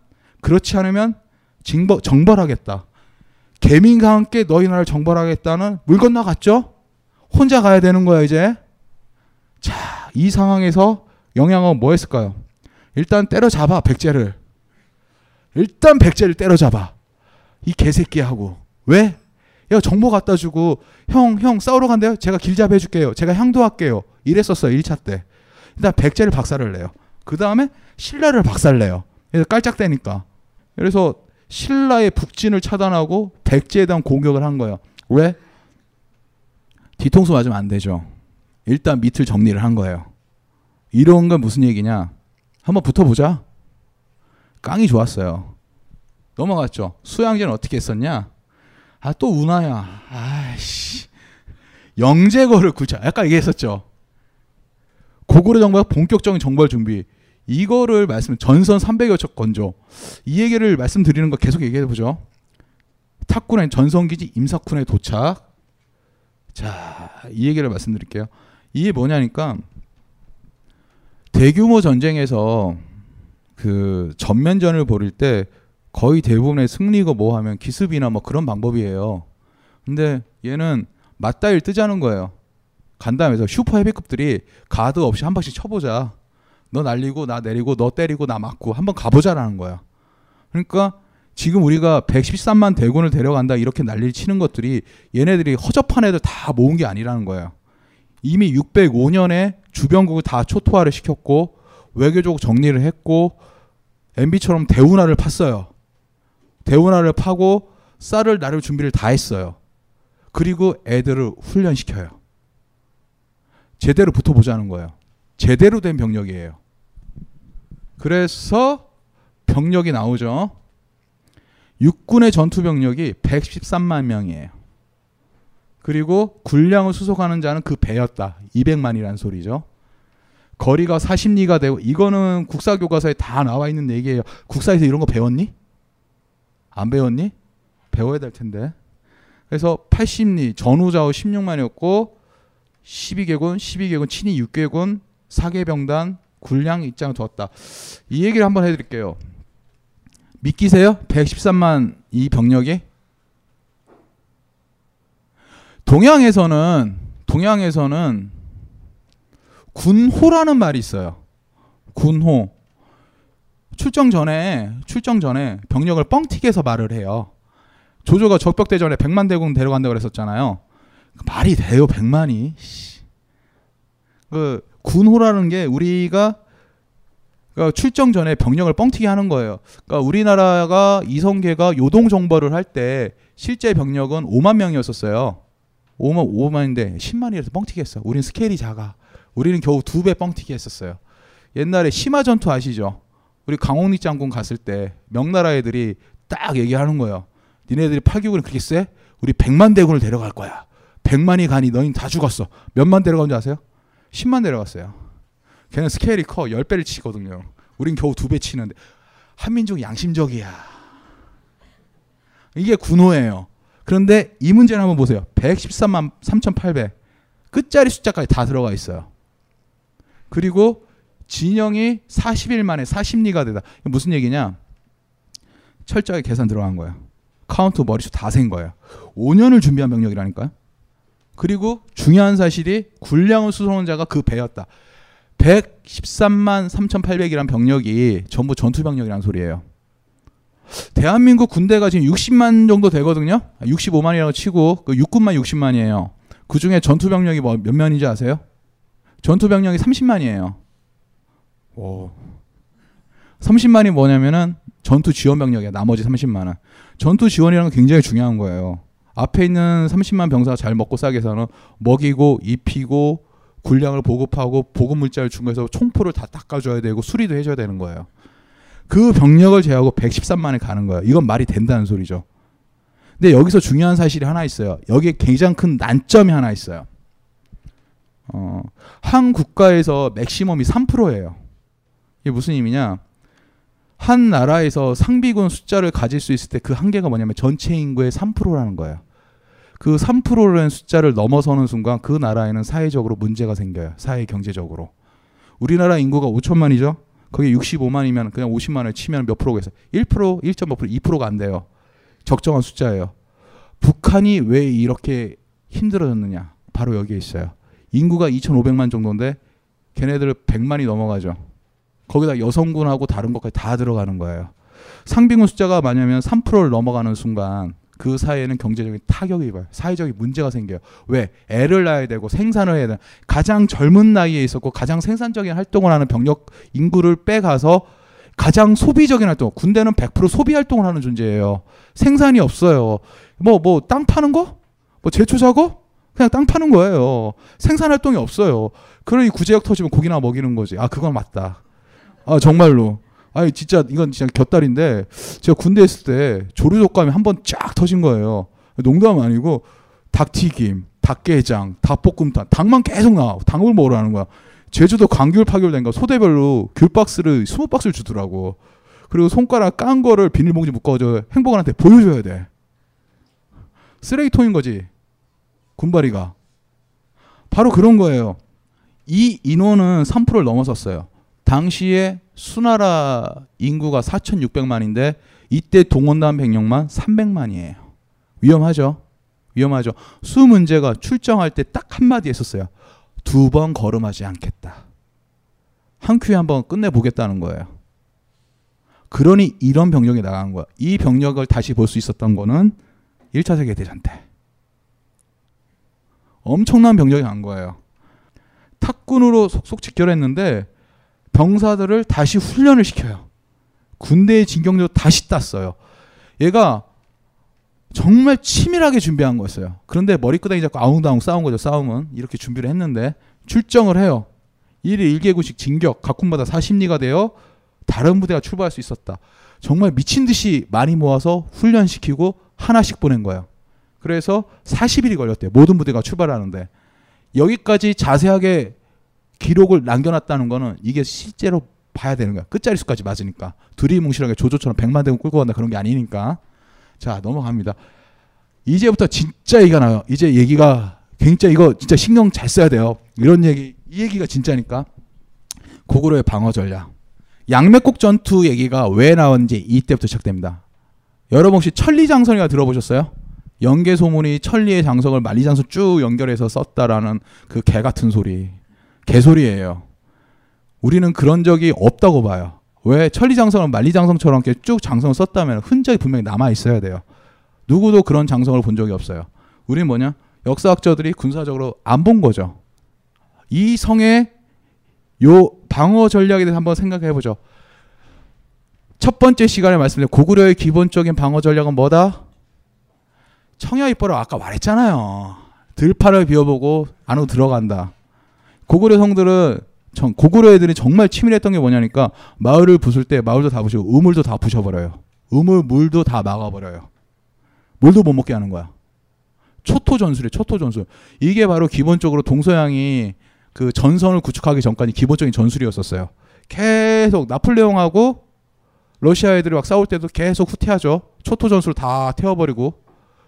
F: 그렇지 않으면 징벌, 정벌하겠다. 개민과 함께 너희 나라를 정벌하겠다는 물 건너갔죠? 혼자 가야 되는 거야 이제. 자, 이 상황에서 영향은 뭐 했을까요? 일단 때려잡아 백제를. 일단 백제를 때려잡아. 이 개새끼하고. 왜? 야 정보 갖다 주고 형 형 싸우러 간대요. 제가 길잡이 해줄게요. 제가 향도할게요. 이랬었어요 1차 때. 일단 백제를 박살을 내요. 그 다음에 신라를 박살 내요. 그래서 깔짝대니까. 그래서 신라의 북진을 차단하고 백제에 대한 공격을 한 거예요. 왜? 뒤통수 맞으면 안 되죠. 일단 밑을 정리를 한 거예요. 이런 건 무슨 얘기냐? 한번 붙어보자. 깡이 좋았어요. 넘어갔죠. 수양제는 어떻게 했었냐? 아, 또 운하야. 아이씨. 영제거를 구자. 아까 얘기했었죠. 고구려 정부가 본격적인 정벌 준비. 이거를 말씀, 전선 300여 척 건조. 이 얘기를 말씀드리는 거 계속 얘기해 보죠. 탁군의 전선기지 임사쿤에 도착. 자, 이 얘기를 말씀드릴게요. 이게 뭐냐니까 대규모 전쟁에서 그 전면전을 벌일 때 거의 대부분의 승리고 뭐 하면 기습이나 뭐 그런 방법이에요. 근데 얘는 맞다일 뜨자는 거예요. 간다면서 슈퍼 헤비급들이 가드 없이 한 방씩 쳐보자. 너 날리고 나 내리고 너 때리고 나 맞고 한번 가보자라는 거야. 그러니까 지금 우리가 113만 대군을 데려간다 이렇게 난리를 치는 것들이 얘네들이 허접한 애들 다 모은 게 아니라는 거예요. 이미 605년에 주변국을 다 초토화를 시켰고 외교적 정리를 했고 MB처럼 대운하를 팠어요. 대운하를 파고 쌀을 나를 준비를 다 했어요. 그리고 애들을 훈련시켜요. 제대로 붙어보자는 거예요. 제대로 된 병력이에요. 그래서 병력이 나오죠. 육군의 전투 병력이 113만 명이에요. 그리고 군량을 수속하는 자는 그 배였다. 200만이라는 소리죠. 거리가 40리가 되고 이거는 국사 교과서에 다 나와 있는 얘기예요. 국사에서 이런 거 배웠니? 안 배웠니? 배워야 될 텐데. 그래서 80리 전후좌우 16만이었고 12개군, 12개군, 친위 6개군, 사계병단, 군량 입장을 두었다. 이 얘기를 한번 해드릴게요. 믿기세요? 113만 이 병력이? 동양에서는 동양에서는 군호라는 말이 있어요. 군호. 출정 전에 출정 전에 병력을 뻥튀기해서 말을 해요. 조조가 적벽대전에 100만 대군 데려간다고 그랬었잖아요. 말이 돼요, 100만이. 그 군호라는 게 우리가 그러니까 출정 전에 병력을 뻥튀기 하는 거예요. 그러니까 우리나라가 이성계가 요동 정벌을 할 때 실제 병력은 5만 명이었었어요. 5만 5만인데 10만이라서 뻥튀기 했어. 우리는 스케일이 작아. 우리는 겨우 두 배 뻥튀기 했었어요. 옛날에 심화 전투 아시죠? 우리 강홍리 장군 갔을 때 명나라 애들이 딱 얘기하는 거예요. 니네들이 8개국을 그렇게 세? 우리 100만 대군을 데려갈 거야. 100만이 가니 너희 다 죽었어. 몇만 데려간 줄 아세요? 10만 데려갔어요. 걔는 스케일이 커. 10배를 치거든요. 우린 겨우 두배 치는데 한민족 양심적이야. 이게 군호예요. 그런데 이 문제를 한번 보세요. 113만 3,800. 끝자리 숫자까지 다 들어가 있어요. 그리고 진영이 40일 만에 40리가 되다. 무슨 얘기냐? 철저하게 계산 들어간 거예요. 카운트 머리수 다 센 거예요. 5년을 준비한 병력이라니까요. 그리고 중요한 사실이 군량을 수송한 자가 그 배였다. 113만 3,800이란 병력이 전부 전투 병력이라는 소리예요. 대한민국 군대가 지금 60만 정도 되거든요. 65만이라고 치고 그 육군만 60만이에요. 그 중에 전투 병력이 뭐몇 명인지 아세요? 전투 병력이 30만이에요. 오. 30만이 뭐냐면은 전투 지원 병력이야. 나머지 30만은. 전투 지원이라는 건 굉장히 중요한 거예요. 앞에 있는 30만 병사가 잘 먹고 싸게 해서는 먹이고 입히고 군량을 보급하고 보급 물자를 중간에서 총포를 다 닦아줘야 되고 수리도 해줘야 되는 거예요. 그 병력을 제하고 113만에 가는 거예요. 이건 말이 된다는 소리죠. 근데 여기서 중요한 사실이 하나 있어요. 여기에 굉장히 큰 난점이 하나 있어요. 어, 한 국가에서 맥시멈이 3%예요. 이게 무슨 의미냐? 한 나라에서 상비군 숫자를 가질 수 있을 때 그 한계가 뭐냐면 전체 인구의 3%라는 거예요. 그 3%라는 숫자를 넘어서는 순간 그 나라에는 사회적으로 문제가 생겨요. 사회 경제적으로. 우리나라 인구가 5천만이죠. 거기 65만이면 그냥 50만을 치면 몇 프로가 있어요? 1%, 1.5%, 2%가 안 돼요. 적정한 숫자예요. 북한이 왜 이렇게 힘들어졌느냐? 바로 여기에 있어요. 인구가 2,500만 정도인데 걔네들 100만이 넘어가죠. 거기다 여성군하고 다른 것까지 다 들어가는 거예요. 상비군 숫자가 많냐면 3%를 넘어가는 순간 그 사회에는 경제적인 타격이 입어요. 사회적인 문제가 생겨요. 왜? 애를 낳아야 되고 생산을 해야 돼. 가장 젊은 나이에 있었고 가장 생산적인 활동을 하는 병력 인구를 빼가서 가장 소비적인 활동. 군대는 100% 소비 활동을 하는 존재예요. 생산이 없어요. 뭐 뭐 땅 파는 거? 뭐 제초 작업? 그냥 땅 파는 거예요. 생산 활동이 없어요. 그러니 구제역 터지면 고기나 먹이는 거지. 아 그건 맞다. 아 정말로. 아니 진짜 이건 진짜 곁다리인데 제가 군대 있을 때 조류독감이 한 번 쫙 터진 거예요. 농담 아니고 닭튀김, 닭게장, 닭볶음탕, 닭만 계속 나와. 닭을 먹으라는 거야. 제주도 광귤 파견된 거 소대별로 귤 박스를 20박스를 주더라고. 그리고 손가락 깐 거를 비닐봉지 묶어줘 행복한한테 보여줘야 돼. 쓰레기통인 거지. 군바리가. 바로 그런 거예요. 이 인원은 3%를 넘어섰어요. 당시에 수나라 인구가 4,600만인데 이때 동원단 병력만 300만이에요. 위험하죠. 위험하죠. 수 문제가 출정할 때 딱 한마디 했었어요. 두 번 걸음하지 않겠다. 한 큐에 한 번 끝내보겠다는 거예요. 그러니 이런 병력이 나간 거야. 이 병력을 다시 볼 수 있었던 거는 1차 세계대전 때. 엄청난 병력이 간 거예요. 탁군으로 속속 직결했는데 병사들을 다시 훈련을 시켜요. 군대의 진경도 다시 땄어요. 얘가 정말 치밀하게 준비한 거였어요. 그런데 머리끄댕이 잡고 아웅다웅 싸운 거죠. 싸움은 이렇게 준비를 했는데 출정을 해요. 1일 1개구씩 진격, 각 군마다 40리가 되어 다른 부대가 출발할 수 있었다. 정말 미친 듯이 많이 모아서 훈련시키고 하나씩 보낸 거예요. 그래서 40일이 걸렸대요. 모든 부대가 출발하는데 여기까지 자세하게 기록을 남겨놨다는 거는 이게 실제로 봐야 되는 거야. 끝자리 수까지 맞으니까. 두리뭉실하게 조조처럼 백만 대군 끌고 간다 그런 게 아니니까. 자 넘어갑니다. 이제부터 진짜 얘기가 나요. 이제 얘기가 굉장히 이거 진짜 신경 잘 써야 돼요. 이런 얘기 이 얘기가 진짜니까. 고구려의 방어 전략. 양맥국 전투 얘기가 왜 나왔는지 이때부터 시작됩니다. 여러분 혹시 천리장성이가 들어보셨어요? 연개 소문이 천리의 장성을 만리장성 쭉 연결해서 썼다라는 그 개 같은 소리. 개소리예요. 우리는 그런 적이 없다고 봐요. 왜 천리장성을 만리장성처럼 이렇게 쭉 장성을 썼다면 흔적이 분명히 남아 있어야 돼요. 누구도 그런 장성을 본 적이 없어요. 우리는 뭐냐? 역사학자들이 군사적으로 안 본 거죠. 이 성의 요 방어 전략에 대해서 한번 생각해 보죠. 첫 번째 시간에 말씀드린 고구려의 기본적인 방어 전략은 뭐다? 청야 입보라 아까 말했잖아요. 들판을 비워보고 안으로 들어간다. 고구려 성들은 정, 고구려 애들이 정말 치밀했던 게 뭐냐니까 마을을 부술 때 마을도 다 부시고 우물도 다 부셔버려요. 우물 물도 다 막아버려요. 물도 못 먹게 하는 거야. 초토 전술이 초토 전술. 이게 바로 기본적으로 동서양이 그 전선을 구축하기 전까지 기본적인 전술이었었어요. 계속 나폴레옹하고 러시아 애들이 막 싸울 때도 계속 후퇴하죠. 초토 전술 다 태워버리고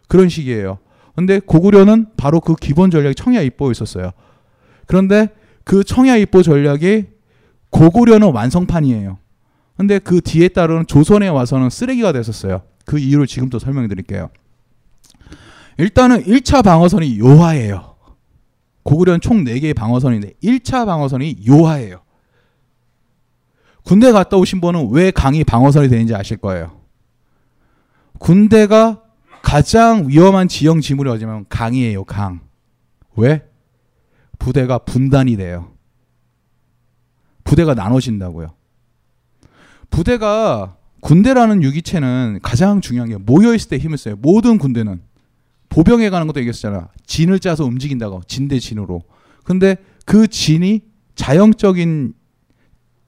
F: 그런 식이에요. 근데 고구려는 바로 그 기본 전략이 청야 입보에 있었어요. 그런데 그 청야 입보 전략이 고구려는 완성판이에요. 근데 그 뒤에 따르는 조선에 와서는 쓰레기가 됐었어요. 그 이유를 지금도 설명해 드릴게요. 일단은 1차 방어선이 요하예요. 고구려는 총 4개의 방어선인데 1차 방어선이 요하예요. 군대 갔다 오신 분은 왜 강이 방어선이 되는지 아실 거예요. 군대가 가장 위험한 지형 지물이 어디냐면 강이에요, 강. 왜? 부대가 분단이 돼요. 부대가 나눠진다고요. 부대가 군대라는 유기체는 가장 중요한 게 모여 있을 때 힘을 써요. 모든 군대는 보병에 가는 것도 얘기했잖아. 진을 짜서 움직인다고. 진 대 진으로. 근데 그 진이 자연적인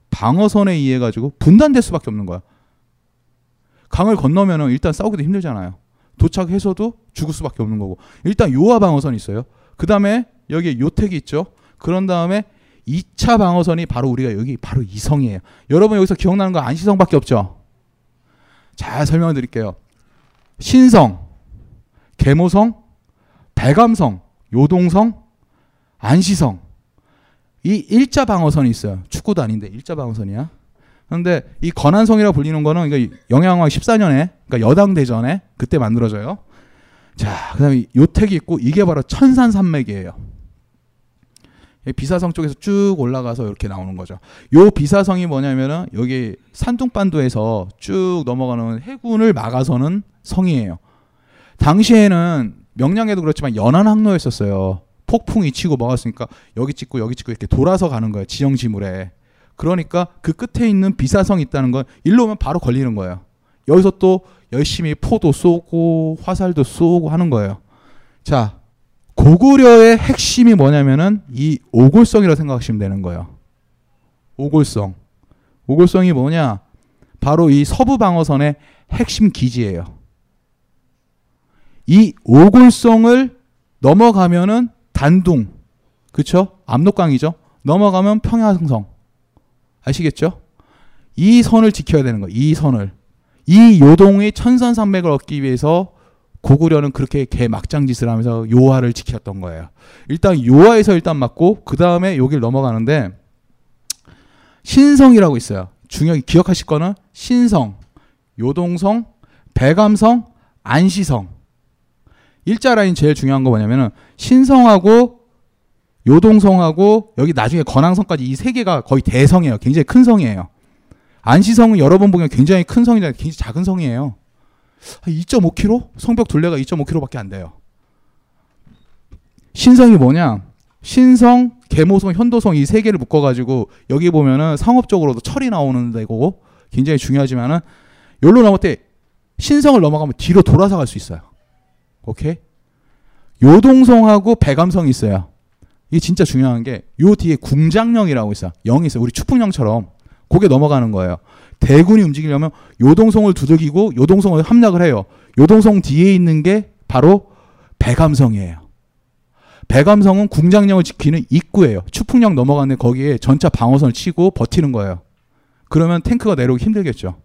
F: 방어선에 의해 가지고 분단될 수밖에 없는 거야. 강을 건너면은 일단 싸우기도 힘들잖아요. 도착해서도 죽을 수밖에 없는 거고. 일단 요하 방어선이 있어요. 그 다음에 여기 요택이 있죠. 그런 다음에 2차 방어선이 바로 우리가 여기 바로 이성이에요. 여러분 여기서 기억나는 거 안시성밖에 없죠. 잘 설명을 드릴게요. 신성, 계모성, 배감성, 요동성, 안시성. 이 일자 방어선이 있어요. 축구도 아닌데 일자 방어선이야. 그런데 이 건안성이라고 불리는 거는 그러니까 영양왕 14년에 그러니까 여당 대전에 그때 만들어져요. 자, 그다음에 요택이 있고 이게 바로 천산산맥이에요. 비사성 쪽에서 쭉 올라가서 이렇게 나오는 거죠. 요 비사성이 뭐냐면은 여기 산둥반도에서 쭉 넘어가는 해군을 막아서는 성이에요. 당시에는 명량에도 그렇지만 연안 항로였었어요. 폭풍이 치고 먹었으니까 여기 찍고 여기 찍고 이렇게 돌아서 가는 거예요. 지형지물에. 그러니까 그 끝에 있는 비사성이 있다는 건 일로 오면 바로 걸리는 거예요. 여기서 또 열심히 포도 쏘고 화살도 쏘고 하는 거예요. 자, 고구려의 핵심이 뭐냐면은 이 오골성이라고 생각하시면 되는 거예요. 오골성. 오골성이 뭐냐? 바로 이 서부 방어선의 핵심 기지예요. 이 오골성을 넘어가면은 단둥, 그쵸? 압록강이죠. 넘어가면 평야성성. 아시겠죠? 이 선을 지켜야 되는 거예요. 이 선을. 이 요동의 천선산맥을 얻기 위해서 고구려는 그렇게 개 막장 짓을 하면서 요하를 지켰던 거예요. 일단 요하에서 일단 맞고 그 다음에 여길 넘어가는데 신성이라고 있어요. 중요하게 기억하실 거는 신성, 요동성, 배감성, 안시성. 일자 라인 제일 중요한 거 뭐냐면은 신성하고 요동성하고 여기 나중에 건항성까지 이 세 개가 거의 대성이에요. 굉장히 큰 성이에요. 안시성은 여러 번 보면 굉장히 큰 성이잖아요. 굉장히 작은 성이에요. 2.5km? 성벽 둘레가 2.5km밖에 안 돼요. 신성이 뭐냐? 신성, 계모성, 현도성 이 세 개를 묶어가지고 여기 보면은 상업적으로도 철이 나오는 데고 굉장히 중요하지만은 여기로 넘을 때 신성을 넘어가면 뒤로 돌아서 갈 수 있어요. 오케이? 요동성하고 배감성이 있어요. 이게 진짜 중요한 게 요 뒤에 궁장령이라고 있어요. 영이 있어요. 우리 축풍령처럼 고개 넘어가는 거예요. 대군이 움직이려면 요동성을 두들기고 요동성을 함락을 해요. 요동성 뒤에 있는 게 바로 배감성이에요. 배감성은 궁장령을 지키는 입구예요. 추풍령 넘어가는 거기에 전차 방어선을 치고 버티는 거예요. 그러면 탱크가 내려오기 힘들겠죠.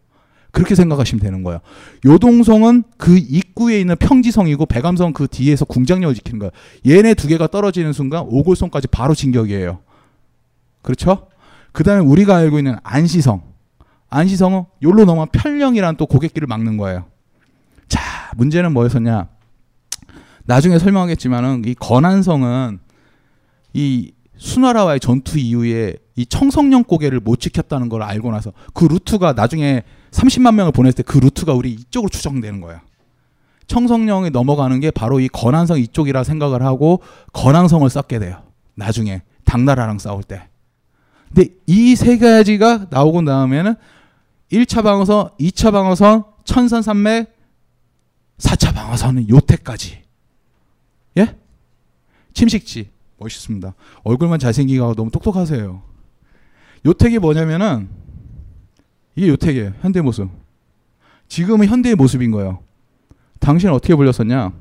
F: 그렇게 생각하시면 되는 거예요. 요동성은 그 입구에 있는 평지성이고 배감성은 그 뒤에서 궁장령을 지키는 거예요. 얘네 두 개가 떨어지는 순간 오골성까지 바로 진격이에요. 그렇죠? 그 다음에 우리가 알고 있는 안시성. 안시성은 요로 넘어 편령이라는 또 고객길을 막는 거예요. 자, 문제는 뭐였었냐? 나중에 설명하겠지만은 이 건안성은 이 수나라와의 전투 이후에 이 청성령 고개를 못 지켰다는 걸 알고 나서 그 루트가 나중에 30만 명을 보냈을 때 그 루트가 우리 이쪽으로 추정되는 거예요. 청성령이 넘어가는 게 바로 이 건안성 이쪽이라 생각을 하고 건안성을 쌓게 돼요. 나중에 당나라랑 싸울 때. 근데 이 세 가지가 나오고 나면은 1차 방어선, 2차 방어선, 천산산맥, 4차 방어선은 요태까지. 예? 침식지. 멋있습니다. 얼굴만 잘생기고 너무 똑똑하세요. 요택이 뭐냐면은 이게 요택이에요. 현대 모습. 지금은 현대의 모습인 거예요. 당신은 어떻게 불렸었냐?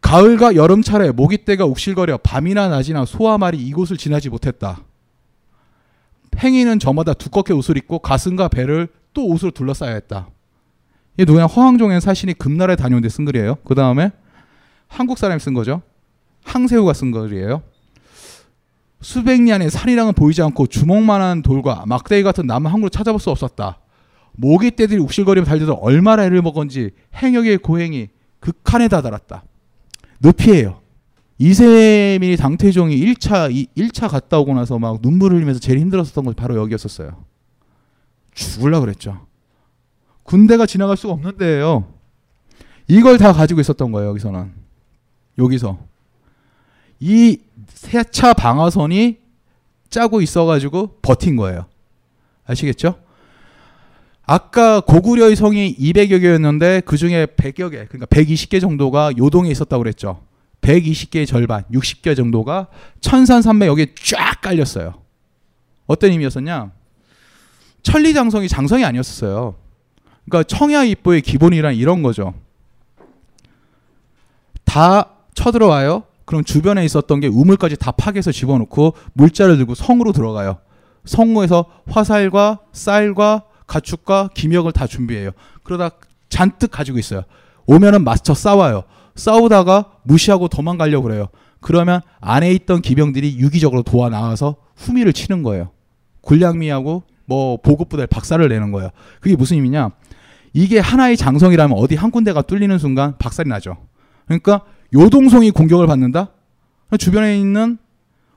F: 가을과 여름철에 모기 떼가 욱실거려 밤이나 낮이나 소와 말이 이곳을 지나지 못했다. 행인은 저마다 두껍게 옷을 입고 가슴과 배를 또 옷으로 둘러싸야 했다. 이게 누구냐? 허황종의 사신이 금나라에 다녀온데 쓴 글이에요. 그 다음에 한국 사람이 쓴 거죠. 항세우가 쓴 글이에요. 수백 년의 산이랑은 보이지 않고 주먹만한 돌과 막대기 같은 남은 항구를 찾아볼 수 없었다. 모기 떼들이 욱실거리며 달려들 얼마나 애를 먹은지 행역의 고행이 극한에 다다랐다. 늪이에요. 이세민이 당태종이 1차, 1차 갔다 오고 나서 막 눈물 흘리면서 제일 힘들었었던 것이 바로 여기였었어요. 죽을라 그랬죠. 군대가 지나갈 수가 없는 데예요. 이걸 다 가지고 있었던 거예요, 여기서는. 여기서. 이 세차 방어선이 짜고 있어가지고 버틴 거예요. 아시겠죠? 아까 고구려의 성이 200여 개였는데 그 중에 100여 개, 그러니까 120개 정도가 요동에 있었다고 그랬죠. 120개의 절반, 60개 정도가 천산산맥 여기에 쫙 깔렸어요. 어떤 의미였었냐? 천리장성이 장성이 아니었어요. 그러니까 청야 입보의 기본이란 이런 거죠. 다 쳐들어와요. 그럼 주변에 있었던 게 우물까지 다 파괴해서 집어넣고 물자를 들고 성으로 들어가요. 성무에서 화살과 쌀과 가축과 기력을 다 준비해요. 그러다 잔뜩 가지고 있어요. 오면은 마스터 싸워요. 싸우다가 무시하고 도망가려고 그래요. 그러면 안에 있던 기병들이 유기적으로 도와 나와서 후미를 치는 거예요. 군량미하고 뭐 보급부대 박살을 내는 거예요. 그게 무슨 의미냐? 이게 하나의 장성이라면 어디 한 군데가 뚫리는 순간 박살이 나죠. 그러니까 요동성이 공격을 받는다. 주변에 있는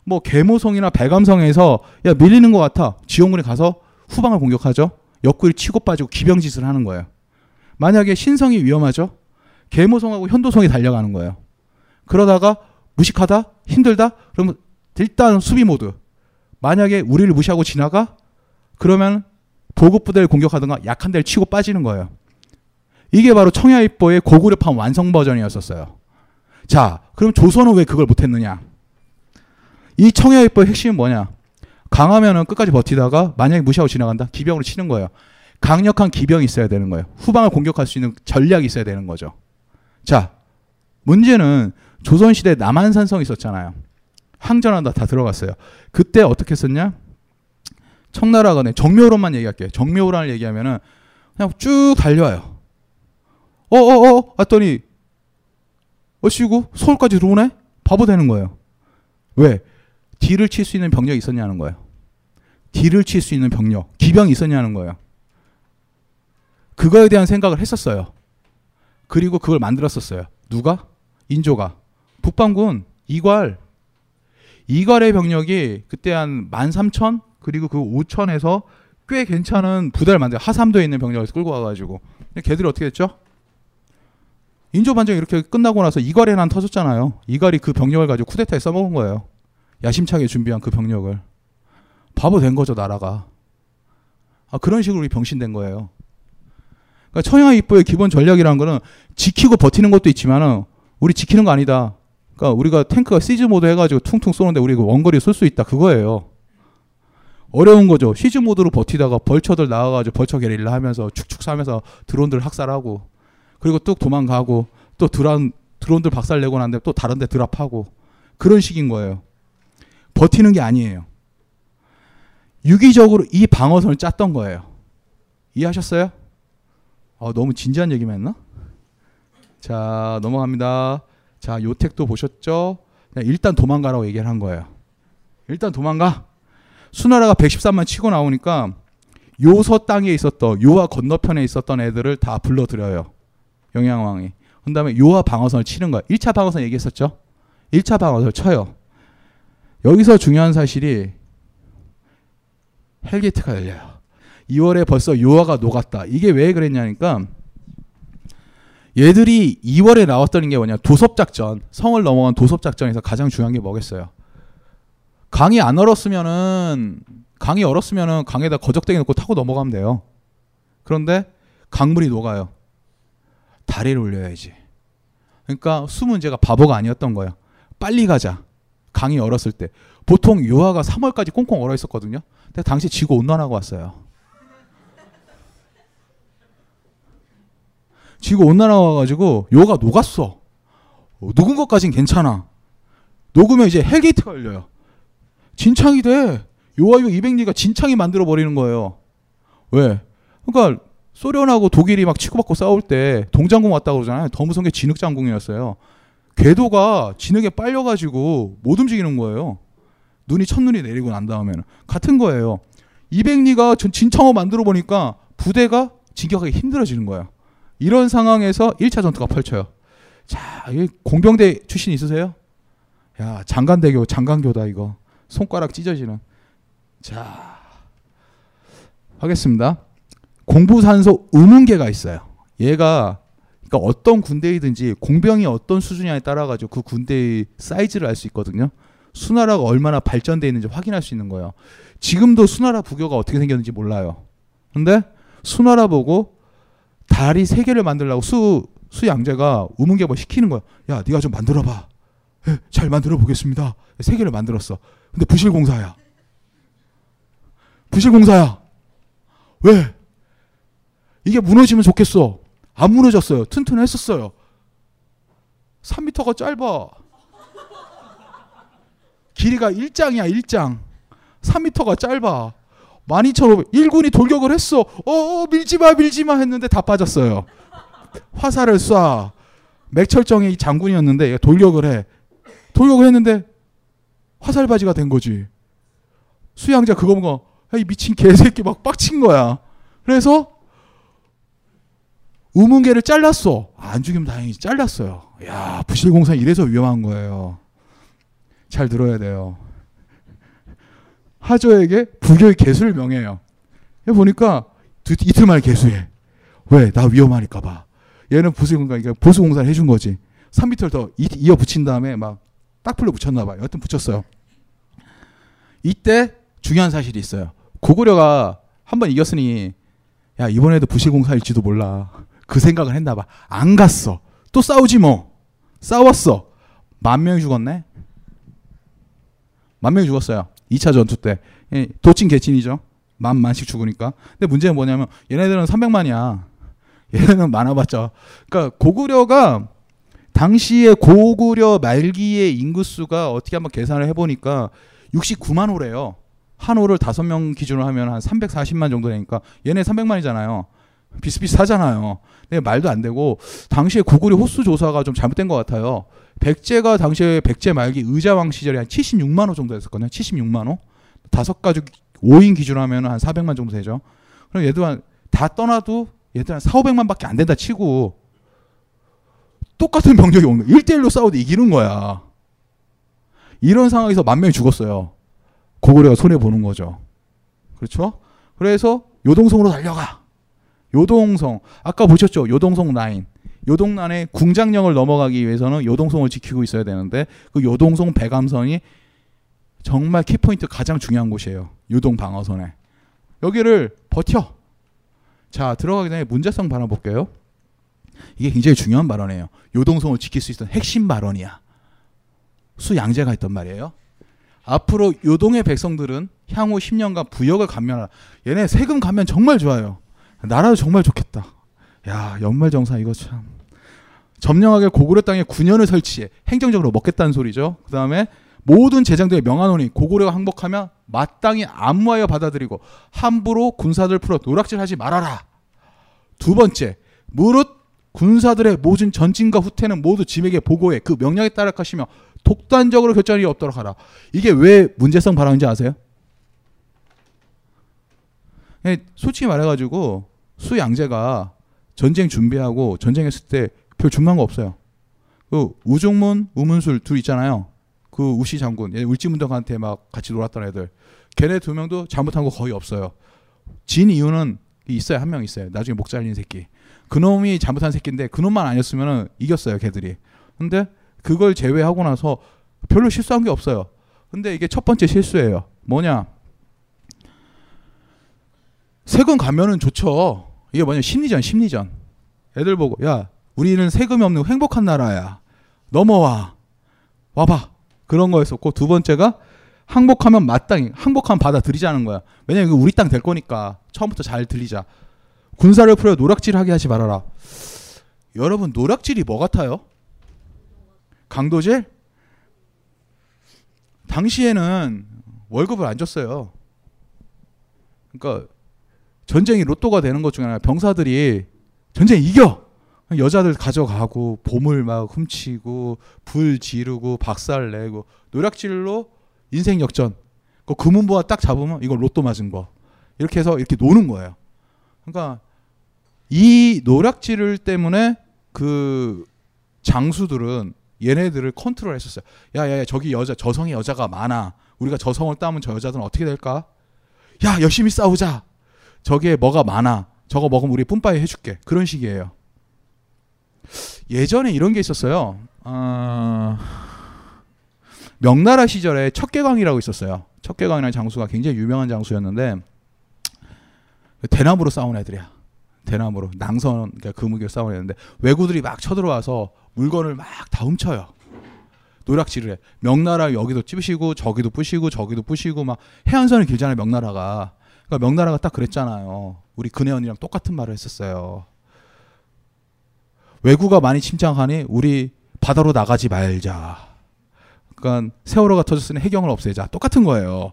F: 뭐 계모성이나 배감성에서 야 밀리는 것 같아. 지원군이 가서 후방을 공격하죠. 옆구리 치고 빠지고 기병짓을 하는 거예요. 만약에 신성이 위험하죠. 계모성하고 현도성이 달려가는 거예요. 그러다가 무식하다, 힘들다, 그러면 일단 수비 모드. 만약에 우리를 무시하고 지나가, 그러면 보급 부대를 공격하든가 약한 데를 치고 빠지는 거예요. 이게 바로 청야입보의 고구려판 완성 버전이었었어요. 자, 그럼 조선은 왜 그걸 못했느냐? 이 청야입보의 핵심은 뭐냐? 강하면은 끝까지 버티다가 만약에 무시하고 지나간다? 기병으로 치는 거예요. 강력한 기병이 있어야 되는 거예요. 후방을 공격할 수 있는 전략이 있어야 되는 거죠. 자, 문제는 조선시대 남한산성 있었잖아요. 항전한다 다 들어갔어요. 그때 어떻게 했었냐? 청나라가 네, 정묘로만 얘기할게요. 정묘로를 얘기하면은 그냥 쭉 달려와요. 어어어 왔더니 어시고 서울까지 들어오네? 바보 되는 거예요. 왜? 뒤를 칠수 있는 병력이 있었냐는 거예요. 뒤를 칠수 있는 병력, 기병이 있었냐는 거예요. 그거에 대한 생각을 했었어요. 그리고 그걸 만들었었어요. 누가? 인조가. 북방군 이괄. 이괄의 병력이 그때 한 13,000 그리고 그 5,000에서 꽤 괜찮은 부대를 만들어 하삼도에 있는 병력을 끌고 와가지고 걔들이 어떻게 했죠? 인조 반정이 이렇게 끝나고 나서 이괄에 난 터졌잖아요. 이괄이 그 병력을 가지고 쿠데타에 써먹은 거예요. 야심차게 준비한 그 병력을 바보 된 거죠 나라가. 아 그런 식으로 병신된 거예요. 그러니까 청야 입보의 기본 전략이라는 거는 지키고 버티는 것도 있지만은 우리 지키는 거 아니다. 그러니까 우리가 탱크가 시즈 모드 해가지고 퉁퉁 쏘는데 우리 원거리 쏠 수 있다 그거예요. 어려운 거죠. 시즈 모드로 버티다가 벌처들 나와가지고 벌처 게릴라 하면서 축축 사면서 드론들 학살하고 그리고 뚝 도망가고 또 드론 드론들 박살내고 난데 또 다른데 드랍하고 그런 식인 거예요. 버티는 게 아니에요. 유기적으로 이 방어선을 짰던 거예요. 이해하셨어요? 어, 너무 진지한 얘기만 했나? 자, 넘어갑니다. 자, 요택도 보셨죠? 일단 도망가라고 얘기를 한 거예요. 일단 도망가. 수나라가 113만 치고 나오니까 요서 땅에 있었던 요하 건너편에 있었던 애들을 다 불러들여요. 영양왕이. 그 다음에 요하 방어선을 치는 거야. 1차 방어선 얘기했었죠? 1차 방어선을 쳐요. 여기서 중요한 사실이 hell gate가 열려요. 2월에 벌써 요하가 녹았다. 이게 왜 그랬냐니까 얘들이 2월에 나왔던 게 뭐냐? 도섭 작전 성을 넘어간 도섭 작전에서 가장 중요한 게 뭐겠어요? 강이 안 얼었으면은 강이 얼었으면은 강에다 거적대기 놓고 타고 넘어가면 돼요. 그런데 강물이 녹아요. 다리를 올려야지. 그러니까 수 문제가 바보가 아니었던 거예요. 빨리 가자. 강이 얼었을 때. 보통 요하가 3월까지 꽁꽁 얼어 있었거든요. 근데 당시 지구 온난화가 왔어요 지구 온난화 와가지고 요하가 녹았어. 어, 녹은 것까진 괜찮아. 녹으면 이제 hell gate가 열려요. 진창이 돼. 요아유 200리가 진창이 만들어 버리는 거예요. 왜? 그러니까 소련하고 독일이 막 치고받고 싸울 때 동장군 왔다고 그러잖아요. 더 무서운 게 진흙장군이었어요. 궤도가 진흙에 빨려가지고 못 움직이는 거예요. 눈이 첫눈이 내리고 난 다음에는 같은 거예요. 200리가 진창을 만들어 보니까 부대가 진격하기 힘들어지는 거예요. 이런 상황에서 1차 전투가 펼쳐요. 자, 공병대 출신 있으세요? 야, 장관대교, 장관교다 이거. 손가락 찢어지는. 자, 하겠습니다. 공부산소 의문계가 있어요. 얘가 그러니까 어떤 군대이든지 공병이 어떤 수준이냐에 따라 가지고 그 군대의 사이즈를 알 수 있거든요. 수나라가 얼마나 발전돼 있는지 확인할 수 있는 거예요. 지금도 수나라 부교가 어떻게 생겼는지 몰라요. 근데 수나라 보고 다리 세 개를 만들라고 수 수양제가 우문개발 시키는 거야. 야, 네가 좀 만들어 봐. 예, 잘 만들어 보겠습니다. 세 개를 만들었어. 근데 부실 공사야. 부실 공사야. 왜? 이게 무너지면 좋겠어. 안 무너졌어요. 튼튼했었어요. 3미터가 짧아. 길이가 1장이야, 1장. 3미터가 짧아. 12,500. 1군이 돌격을 했어. 어, 어, 밀지 마, 밀지 마 했는데 다 빠졌어요. 화살을 쏴. 맥철정이 장군이었는데 돌격을 해. 돌격을 했는데 화살바지가 된 거지. 수양자 그거 야, 이 미친 개새끼 막 빡친 거야. 그래서 우문계를 잘랐어. 안 죽이면 다행히 잘랐어요. 야, 부실공사 이래서 위험한 거예요. 잘 들어야 돼요. 하조에게 불교의 개수를 명해요. 보니까 두- 이틀 만에 개수해. 왜? 나 위험하니까 봐. 얘는 부실공사, 그러니까 보수공사를 해준 거지. 3미터를 더 이- 이어 붙인 다음에 막 딱풀로 붙였나 봐요. 여튼 붙였어요. 이때 중요한 사실이 있어요. 고구려가 한 번 이겼으니 야 이번에도 부실공사일지도 몰라. 그 생각을 했나 봐. 안 갔어. 또 싸우지 뭐. 싸웠어. 만 명이 죽었네. 만 명이 죽었어요. 2차 전투 때. 예, 도찐 개찐이죠. 만 만씩 죽으니까. 근데 문제는 뭐냐면 얘네들은 300만이야. 얘네는 많아봤자. 그러니까 고구려가 당시에 고구려 말기의 인구수가 어떻게 한번 계산을 해보니까 69만 호래요. 한 호를 다섯 명 기준으로 하면 한 340만 정도 되니까 얘네 300만이잖아요. 비슷비슷하잖아요. 근데 말도 안 되고 당시에 고구려 호수 조사가 좀 잘못된 것 같아요. 백제가 당시에 백제 말기 의자왕 시절에 한 76만 호 정도 됐었거든요. 76만 호. 다섯 가족 5인 기준으로 하면 한 400만 정도 되죠. 그럼 얘도 한, 다 떠나도 얘들 한 4, 500만밖에 안 된다 치고 똑같은 병력이 오는 거야. 1대1로 싸워도 이기는 거야. 이런 상황에서 만 명이 죽었어요. 고구려가 손해 보는 거죠. 그렇죠? 그래서 요동성으로 달려가. 요동성. 아까 보셨죠? 요동성 라인. 요동란의 궁장령을 넘어가기 위해서는 요동성을 지키고 있어야 되는데 그 요동성 배감선이 정말 키포인트 가장 중요한 곳이에요. 요동 방어선에. 여기를 버텨. 자, 들어가기 전에 문제성 발언 볼게요. 이게 굉장히 중요한 발언이에요. 요동성을 지킬 수 있는 핵심 발언이야. 수양제가 했던 말이에요. 앞으로 요동의 백성들은 향후 10년간 부역을 감면하라. 얘네 세금 감면 정말 좋아요. 나라도 정말 좋겠다. 야 연말정산 이거 참 점령하게 고구려 땅에 9년을 설치해 행정적으로 먹겠다는 소리죠. 그 다음에 모든 재정들의 명안원이 고구려가 항복하면 마땅히 안무하여 받아들이고 함부로 군사들 풀어 노락질하지 말아라. 두 번째 무릇 군사들의 모든 전진과 후퇴는 모두 짐에게 보고해 그 명령에 따라 하시며 독단적으로 결정이 없도록 하라. 이게 왜 문제성 발언인지 아세요? 예, 솔직히 말해가지고 수양제가 전쟁 준비하고 전쟁했을 때 별 준비한 거 없어요. 그 우중문, 우문술 둘 있잖아요. 그 우시 장군, 얘 울지문덕한테 막 같이 놀았던 애들. 걔네 두 명도 잘못한 거 거의 없어요. 진 이유는 있어요. 한 명 있어요. 나중에 목 잘린 새끼. 그놈이 잘못한 새끼인데 그놈만 아니었으면 이겼어요. 걔들이. 근데 그걸 제외하고 나서 별로 실수한 게 없어요. 근데 이게 첫 번째 실수예요. 뭐냐? 세금 가면은 좋죠. 이게 뭐냐? 심리전, 심리전. 애들 보고 야, 우리는 세금이 없는 행복한 나라야. 넘어와. 와봐. 그런 거였었고 두 번째가 항복하면 마땅히 항복하면 받아들이자는 거야. 왜냐면 이거 우리 땅 될 거니까 처음부터 잘 들리자. 군사를 풀어 노락질하게 하지 말아라. 여러분 노락질이 뭐 같아요? 강도질? 당시에는 월급을 안 줬어요. 그러니까 전쟁이 로또가 되는 것 중에 하나 병사들이 전쟁 이겨 여자들 가져가고 보물 막 훔치고 불 지르고 박살 내고 노략질로 인생 역전 그 금은보화 딱 잡으면 이거 로또 맞은 거 이렇게 해서 이렇게 노는 거예요. 그러니까 이 노략질 때문에 그 장수들은 얘네들을 컨트롤 했었어요. 야 야 야 저기 여자 저성의 여자가 많아. 우리가 저성을 따면 저 여자들은 어떻게 될까? 야 열심히 싸우자. 저기에 뭐가 많아. 저거 먹으면 우리 뿜빠이 해줄게. 그런 식이에요. 예전에 이런 게 있었어요. 어... 명나라 시절에 척계광이라고 있었어요. 척계광이라는 장수가 굉장히 유명한 장수였는데 대나무로 싸운 애들이야. 대나무로 낭선 그러니까 금무기로 싸운 애인데 왜구들이 막 쳐들어와서 물건을 막 다 훔쳐요. 노략질을 해. 명나라 여기도 찝으시고 저기도 부시고 저기도 부시고 막 해안선이 길잖아요. 명나라가. 그러니까 명나라가 딱 그랬잖아요. 우리 근혜원이랑 똑같은 말을 했었어요. 왜구가 많이 침략하니 우리 바다로 나가지 말자. 그러니까 세월호가 터졌으니 해경을 없애자. 똑같은 거예요.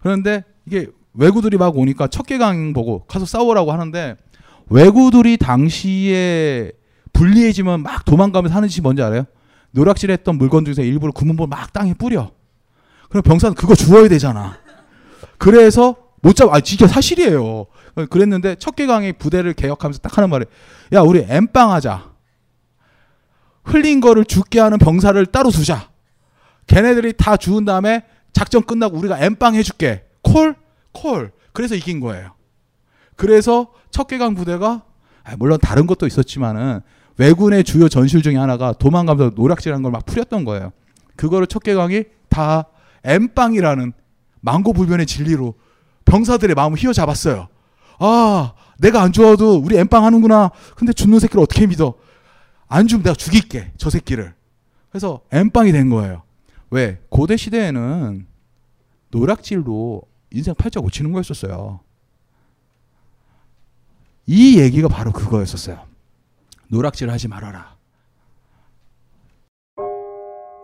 F: 그런데 이게 왜구들이 막 오니까 척계강 보고 가서 싸우라고 하는데 왜구들이 당시에 불리해지면 막 도망가면서 하는 짓이 뭔지 알아요? 노락질했던 물건 중에서 일부러 구문볼 막 땅에 뿌려. 그럼 병사는 그거 주워야 되잖아. 그래서 못 잡아. 아, 진짜 사실이에요. 그랬는데 척계강이 부대를 개혁하면서 딱 하는 말이 야, 우리 엠빵 하자. 흘린 거를 죽게 하는 병사를 따로 두자. 걔네들이 다 죽은 다음에 작전 끝나고 우리가 엠빵 해줄게. 콜? 콜. 그래서 이긴 거예요. 그래서 척계강 부대가 아, 물론 다른 것도 있었지만은 왜군의 주요 전술 중에 하나가 도망가면서 노략질하는 걸막 풀렸던 거예요. 그거를 척계강이 다 엠빵이라는 망고불변의 진리로 병사들의 마음을 휘어잡았어요. 아, 내가 안 좋아도 우리 엠빵 하는구나. 근데 죽는 새끼를 어떻게 믿어? 안 주면 내가 죽일게. 저 새끼를. 그래서 엠빵이 된 거예요. 왜? 고대 시대에는 노략질로 인생 팔자 고치는 거였었어요. 이 얘기가 바로 그거였었어요. 노락질 하지 말아라.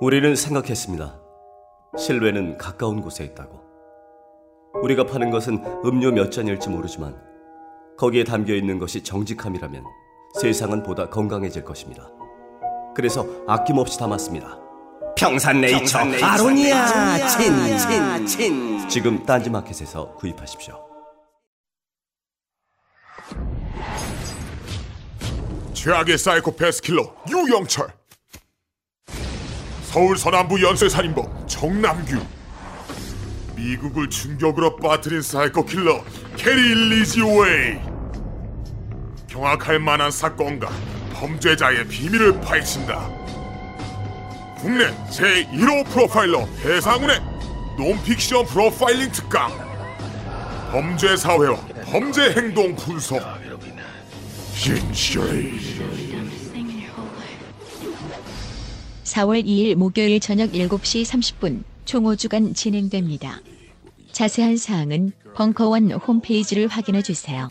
H: 우리는 생각했습니다. 실외는 가까운 곳에 있다고. 우리가 파는 것은 음료 몇 잔일지 모르지만 거기에 담겨 있는 것이 정직함이라면 세상은 보다 건강해질 것입니다. 그래서 아낌없이 담았습니다. 평산네이처, 평산네이처. 아로니아. 친, 친, 친. 지금 딴지마켓에서 구입하십시오.
I: 최악의 사이코패스 킬러 유영철. 서울 서남부 연쇄살인범 정남규. 미국을 충격으로 빠뜨린 사이코 킬러 게리 리지웨이 경악할 만한 사건과 범죄자의 비밀을 파헤친다. 국내 제1호 프로파일러 배상훈의 논픽션 프로파일링 특강. 범죄 사회와 범죄 행동 분석. 진실이
C: 4월 2일 목요일 저녁 7시 30분 총 5주간 진행됩니다. 자세한 사항은 벙커원 홈페이지를 확인해 주세요.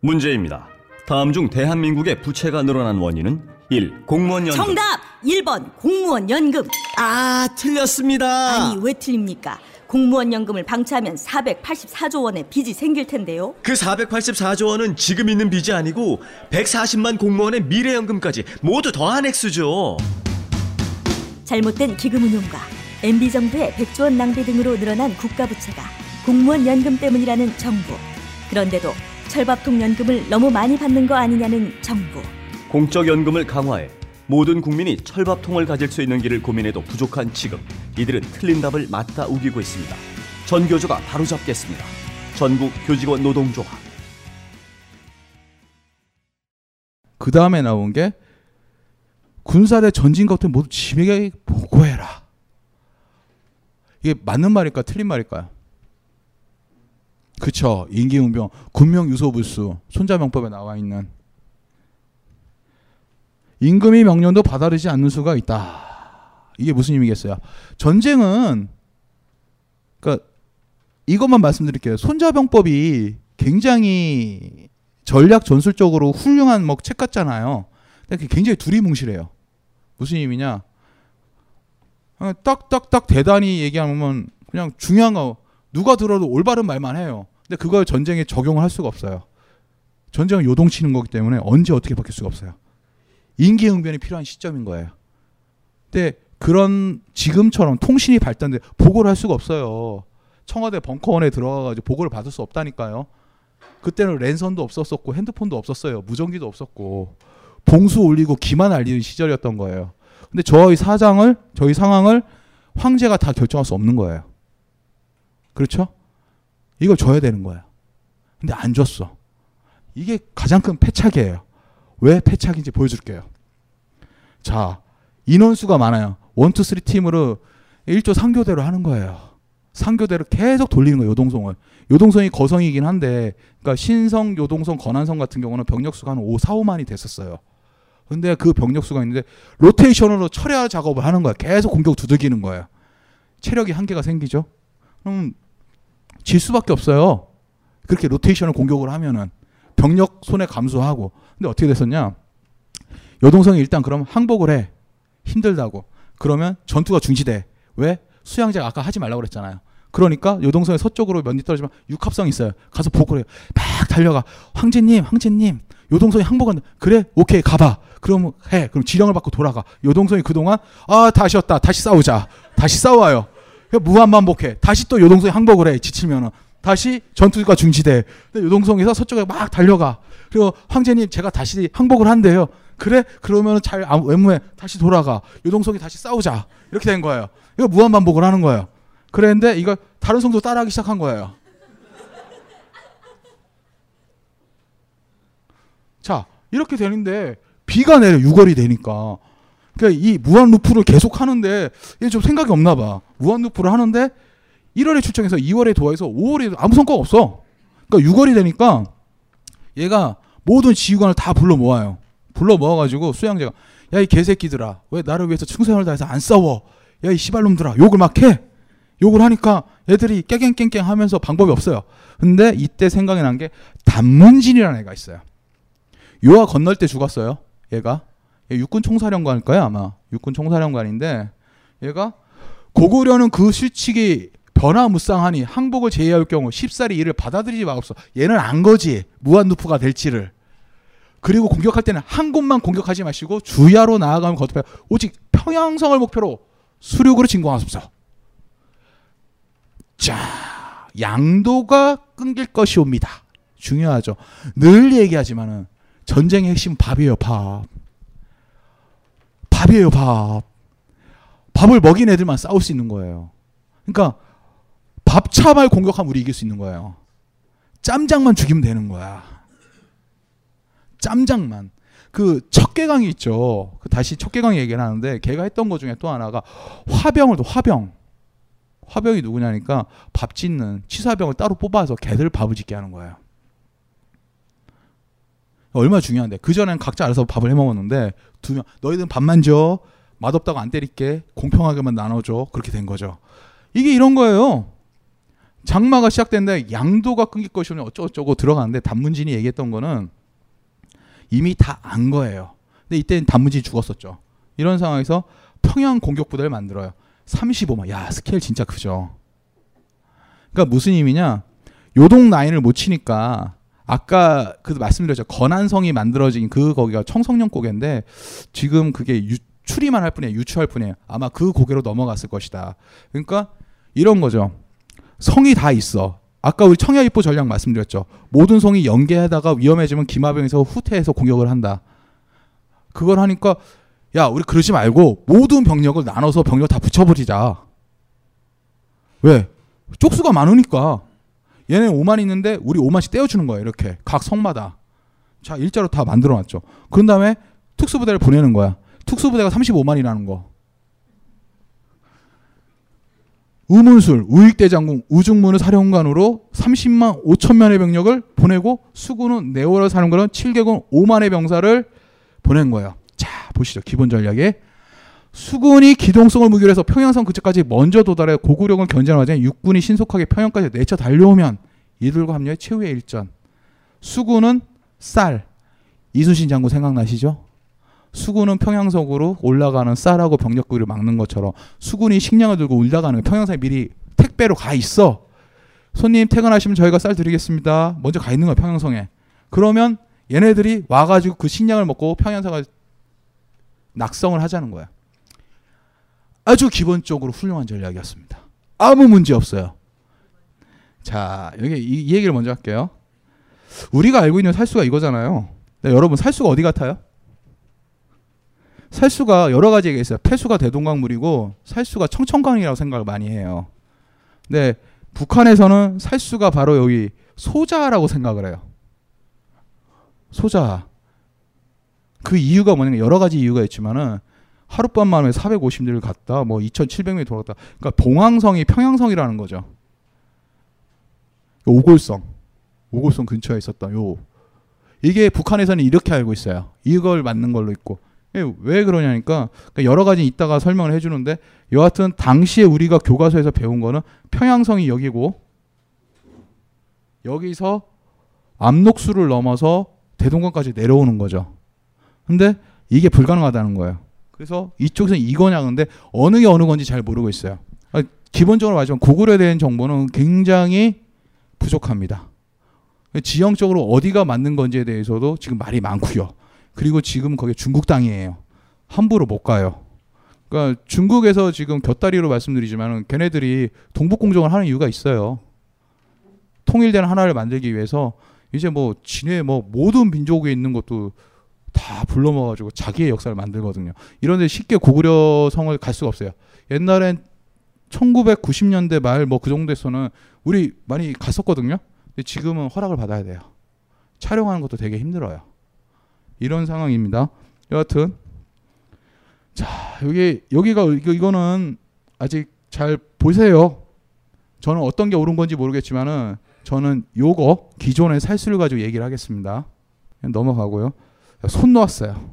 H: 문제입니다. 다음 중 대한민국의 부채가 늘어난 원인은 1. 공무원 연금
J: 정답! 1번 공무원 연금.
H: 아 틀렸습니다.
J: 아니 왜 틀립니까? 공무원 연금을 방치하면 484조 원의 빚이 생길 텐데요.
H: 그 484조 원은 지금 있는 빚이 아니고 140만 공무원의 미래 연금까지 모두 더한 액수죠.
J: 잘못된 기금 운용과 MB 정부의 100조 원 낭비 등으로 늘어난 국가 부채가 공무원 연금 때문이라는 정부. 그런데도 철밥통 연금을 너무 많이 받는 거 아니냐는 정부.
H: 공적 연금을 강화해 모든 국민이 철밥통을 가질 수 있는 길을 고민해도 부족한 지금 이들은 틀린 답을 맞다 우기고 있습니다. 전 교조가 바로잡겠습니다. 전국 교직원 노동조합.
F: 그 다음에 나온 게 군사대 전진 것들 모두 지에게 보고해라. 이게 맞는 말일까 틀린 말일까요? 그쵸 인기응병 군명유소불수 손자명법에 나와 있는 임금이 명령도 받아들이지 않는 수가 있다. 이게 무슨 의미겠어요? 전쟁은 그러니까 이것만 말씀드릴게요. 손자병법이 굉장히 전략 전술적으로 훌륭한 뭐 책 같잖아요. 근데 굉장히 두리뭉실해요. 무슨 의미냐? 딱딱딱 대단히 얘기하면 그냥 중요한 거 누가 들어도 올바른 말만 해요. 근데 그걸 전쟁에 적용을 할 수가 없어요. 전쟁은 요동치는 거기 때문에 언제 어떻게 바뀔 수가 없어요. 인기응변이 필요한 시점인 거예요. 근데 그런 지금처럼 통신이 발달돼 보고를 할 수가 없어요. 청와대 벙커원에 들어가가지고 보고를 받을 수 없다니까요. 그때는 랜선도 없었었고 핸드폰도 없었어요. 무전기도 없었고 봉수 올리고 기만 알리는 시절이었던 거예요. 근데 저희 사장을 저희 상황을 황제가 다 결정할 수 없는 거예요. 그렇죠? 이걸 줘야 되는 거예요. 근데 안 줬어. 이게 가장 큰 패착이에요. 왜 패착인지 보여줄게요. 자, 인원수가 많아요. one two three 팀으로 1조 삼교대로 하는 거예요. 삼교대로 계속 돌리는 거예요. 요동성을. 요동성이 거성이긴 한데 그러니까 신성, 요동성, 건안성 같은 경우는 병력 수가 한 5, 4, 5만이 됐었어요. 근데 그 병력 수가 있는데 로테이션으로 철야 작업을 하는 거야. 계속 공격 두들기는 거예요. 체력이 한계가 생기죠. 그럼 질 수밖에 없어요. 그렇게 로테이션을 공격을 하면은 병력 손해 감소하고. 근데 어떻게 됐었냐? 여동성이 일단 그럼 항복을 해. 힘들다고. 그러면 전투가 중지돼. 왜? 수양제가 아까 하지 말라고 그랬잖아요. 그러니까 요동성의 서쪽으로 몇 리 떨어지면 육합성 있어요. 가서 보고를 해요. 막 달려가. 황제님, 황제님, 요동성이 항복한다. 그래? 오케이, 가봐. 그럼 해. 그럼 지령을 받고 돌아가. 요동성이 그동안 아 다시 왔다. 다시 싸우자. 다시 싸워요. 무한반복해. 다시 또 요동성이 항복을 해. 지치면은 다시 전투가 중지돼. 요동성에서 서쪽에 막 달려가. 그리고 황제님 제가 다시 항복을 한대요. 그래? 그러면 잘 외무해. 다시 돌아가. 요동성이 다시 싸우자. 이렇게 된 거예요. 이거 무한 반복을 하는 거예요. 그랬는데 이거 다른 성도 따라하기 시작한 거예요. 자, 이렇게 되는데 비가 내려 6월이 되니까 그러니까 이 무한 루프를 계속 하는데 이게 좀 생각이 없나 봐. 무한 루프를 하는데 1월에 출정해서 2월에 도와해서 5월에 아무 성과가 없어. 그러니까 6월이 되니까 얘가 모든 지휘관을 다 불러 모아요. 불러 모아가지고 수양제가 야 이 개새끼들아 왜 나를 위해서 충성을 다해서 안 싸워? 야 이 시발놈들아 욕을 막 해. 욕을 하니까 애들이 깨갱깽깽 하면서 방법이 없어요. 근데 이때 생각이 난 게 단문진이라는 애가 있어요. 요하 건널 때 죽었어요. 얘가 육군 총사령관일 거야 아마 육군 총사령관인데 얘가 고구려는 그 실칙이 변화무쌍하니 항복을 제의할 경우 쉽사리 이를 받아들이지 마옵소. 얘는 안 거지 무한누프가 될지를. 그리고 공격할 때는 한 곳만 공격하지 마시고 주야로 나아가면 거듭해 오직 평양성을 목표로 수륙으로 진공하소서. 자, 양도가 끊길 것이옵니다. 중요하죠. 늘 얘기하지만은 전쟁의 핵심 밥이에요, 밥. 밥이에요, 밥. 밥을 먹인 애들만 싸울 수 있는 거예요. 그러니까 밥차만 공격하면 우리 이길 수 있는 거예요. 짬장만 죽이면 되는 거야. 짬장만. 그 척계강이 있죠. 그 다시 척계강 얘기를 하는데 걔가 했던 것 중에 또 하나가 화병을 또 화병. 화병이 누구냐니까 밥 짓는 치사병을 따로 뽑아서 걔들 밥을 짓게 하는 거예요. 얼마나 중요한데 그 전엔 각자 알아서 밥을 해 먹었는데 두 명 너희들은 밥만 줘 맛없다고 안 때릴게 공평하게만 나눠줘 그렇게 된 거죠. 이게 이런 거예요. 장마가 시작됐는데 양도가 끊길 것이면 어쩌고저쩌고 들어가는데 단문진이 얘기했던 거는 이미 다 안 거예요. 근데 이때는 단문진이 죽었었죠. 이런 상황에서 평양 공격 부대를 만들어요. 35만. 야 스케일 진짜 크죠. 그러니까 무슨 의미냐? 요동 라인을 못 치니까 아까 그 말씀드렸죠. 건안성이 만들어진 그 거기가 청성령 고개인데 지금 그게 유, 추리만 할 뿐이에요. 유추할 뿐이에요. 아마 그 고개로 넘어갔을 것이다. 그러니까 이런 거죠. 성이 다 있어. 아까 우리 청야입보 전략 말씀드렸죠. 모든 성이 연계하다가 위험해지면 기마병에서 후퇴해서 공격을 한다. 그걸 하니까 야 우리 그러지 말고 모든 병력을 나눠서 병력 다 붙여버리자. 왜? 쪽수가 많으니까. 얘네 5만 있는데 우리 5만씩 떼어주는 거야 이렇게 각 성마다. 자 일자로 다 만들어놨죠. 그런 다음에 특수부대를 보내는 거야. 특수부대가 35만이라는 거. 우문술, 우익대장군, 우중문을 사령관으로 30만 5천 명의 병력을 보내고 수군은 네오라 사령관은 7개군 5만의 병사를 보낸 거예요. 자 보시죠. 기본 전략에 수군이 기동성을 무기로 해서 평양성 그쪽까지 먼저 도달해 고구려을 견제하는 과정에 육군이 신속하게 평양까지 내쳐 달려오면 이들과 합류해 최후의 일전. 수군은 쌀. 이순신 장군 생각나시죠? 수군은 평양성으로 올라가는 쌀하고 병력구를 막는 것처럼 수군이 식량을 들고 올라가는 평양성에 미리 택배로 가 있어. 손님 퇴근하시면 저희가 쌀 드리겠습니다. 먼저 가 있는 거야 평양성에. 그러면 얘네들이 와가지고 그 식량을 먹고 평양성을 낙성을 하자는 거야. 아주 기본적으로 훌륭한 전략이었습니다. 아무 문제 없어요. 자, 여기 이, 이 얘기를 먼저 할게요. 우리가 알고 있는 살수가 이거잖아요. 네, 여러분 살수가 어디 같아요? 살수가 여러 가지가 있어요. 폐수가 대동강물이고 살수가 청천강이라고 생각을 많이 해요. 근데 북한에서는 살수가 바로 여기 소자라고 생각을 해요. 소자. 그 이유가 뭐냐면 여러 가지 이유가 있지만은 하룻밤 만에 450리를 갔다. 뭐 2,700명이 돌았다. 그러니까 봉황성이 평양성이라는 거죠. 오골성. 오골성 근처에 있었다. 요. 이게 북한에서는 이렇게 알고 있어요. 이걸 맞는 걸로 있고. 예, 왜 그러냐니까 그러니까 여러 가지 이따가 설명을 해주는데 여하튼 당시에 우리가 교과서에서 배운 거는 평양성이 여기고 여기서 압록수를 넘어서 대동강까지 내려오는 거죠. 근데 이게 불가능하다는 거예요. 그래서 이쪽에서 이거냐 근데 어느 게 어느 건지 잘 모르고 있어요. 아, 기본적으로 말하자면 구글에 대한 정보는 굉장히 부족합니다. 지형적으로 어디가 맞는 건지에 대해서도 지금 말이 많고요. 그리고 지금 거기 중국 땅이에요. 함부로 못 가요. 그러니까 중국에서 지금 곁다리로 말씀드리지만은 걔네들이 동북 공정을 하는 이유가 있어요. 통일된 하나를 만들기 위해서 이제 뭐 진해 뭐 모든 민족에 있는 것도 다 불러모아가지고 자기의 역사를 만들거든요. 이런데 쉽게 고구려 성을 갈 수가 없어요. 옛날엔 1990년대 말 뭐 그 정도에서는 우리 많이 갔었거든요. 근데 지금은 허락을 받아야 돼요. 촬영하는 것도 되게 힘들어요. 이런 상황입니다. 여하튼 자 여기 여기가 이거, 이거 는 아직 잘 보세요. 저는 어떤 게 옳은 건지 모르겠지만은 저는 요거 기존의 살수를 가지고 얘기를 하겠습니다. 넘어가고요. 손 놓았어요.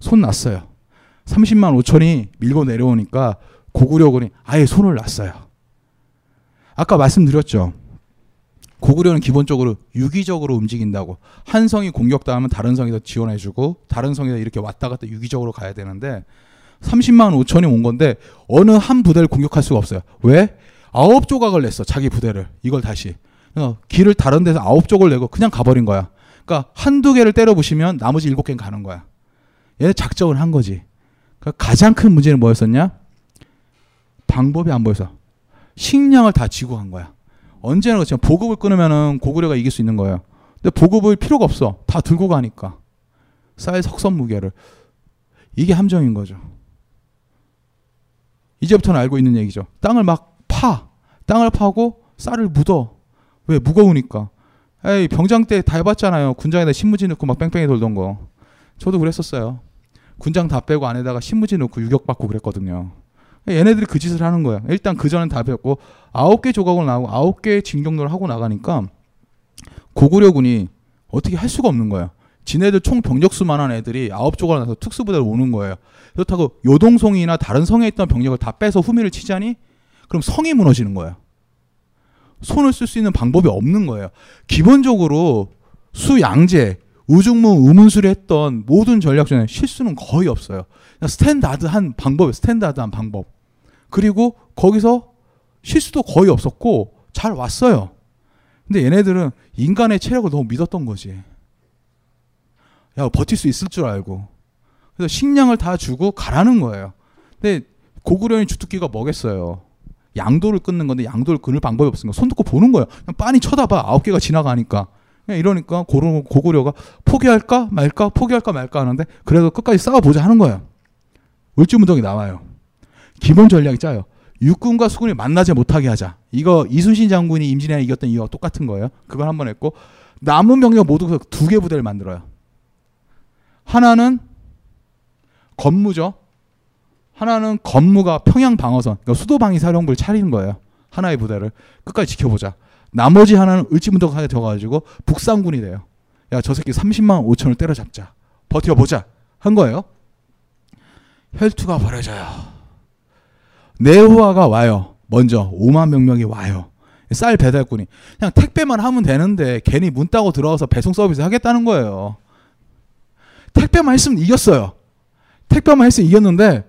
F: 손 놨어요. 30만 5천이 밀고 내려오니까 고구려군이 아예 손을 놨어요. 아까 말씀드렸죠. 고구려는 기본적으로 유기적으로 움직인다고 한 성이 공격당하면 다른 더 지원해주고 다른 더 이렇게 왔다 갔다 유기적으로 가야 되는데 30만 5천이 온 건데 어느 한 부대를 공격할 수가 없어요. 왜? 아홉 조각을 냈어 자기 부대를 이걸 다시 어, 길을 다른 데서 아홉 쪽을 내고 그냥 가버린 거야. 그러니까 한두 개를 때려 부시면 나머지 일곱 개는 가는 거야. 얘 작정을 한 거지. 그러니까 가장 큰 문제는 뭐였었냐? 방법이 안 보여서 식량을 다 지고 간 거야. 언제나 그렇지만 보급을 끊으면은 고구려가 이길 수 있는 거예요. 근데 보급을 필요가 없어. 다 들고 가니까. 쌀 석선 무게를. 이게 함정인 거죠. 이제부터는 알고 있는 얘기죠. 땅을 막 파. 땅을 파고 쌀을 묻어. 왜? 무거우니까. 에이, 병장 때 다 해봤잖아요. 군장에다 신무지 넣고 막 뺑뺑이 돌던 거. 저도 그랬었어요. 군장 다 빼고 안에다가 신무지 넣고 유격 받고 그랬거든요. 얘네들이 그 짓을 하는 거야. 일단 그 전엔 다 배웠고 아홉 개 조각을 나오고 아홉 개의 진격로를 하고 나가니까 고구려군이 어떻게 할 수가 없는 거예요. 지네들 총 병력수만한 애들이 아홉 조각을 나서 특수부대로 오는 거예요. 그렇다고 요동성이나 다른 성에 있던 병력을 다 빼서 후미를 치자니 그럼 성이 무너지는 거예요. 손을 쓸 수 있는 방법이 없는 거예요. 기본적으로 수양제, 우중무, 의문수를 했던 모든 전략 중에 실수는 거의 없어요. 스탠다드한 방법, 스탠다드한 방법. 그리고 거기서 실수도 거의 없었고 잘 왔어요. 근데 얘네들은 인간의 체력을 너무 믿었던 거지. 야, 버틸 수 있을 줄 알고. 그래서 식량을 다 주고 가라는 거예요. 근데 고구려인 주특기가 뭐겠어요. 양도를 끊는 건데 양도를 끊을 방법이 없으니까 손 듣고 보는 거예요. 그냥 빤히 쳐다봐. 아홉 개가 지나가니까. 이러니까 고구, 고구려가 포기할까 말까 포기할까 말까 하는데 그래도 끝까지 싸워보자 하는 거예요. 울주문동이 나와요. 기본 전략이 짜요. 육군과 수군이 만나지 못하게 하자. 이거 이순신 장군이 임진왜란 이겼던 이유와 똑같은 거예요. 그걸 한 번 했고 남은 병력 모두 두 개 부대를 만들어요. 하나는 건무죠. 하나는 건무가 평양 방어선, 그러니까 수도 방위 사령부를 차리는 거예요. 하나의 부대를 끝까지 지켜보자. 나머지 하나는 을지문덕하게 되어가지고 북상군이 돼요. 야, 저 새끼 30만 5천을 때려잡자. 버텨보자. 한 거예요. 혈투가 벌어져요. 내후화가 와요. 먼저 5만 명명이 와요. 쌀 배달꾼이 그냥 택배만 하면 되는데 괜히 문 따고 들어와서 배송 서비스 하겠다는 거예요. 택배만 했으면 이겼어요. 택배만 했으면 이겼는데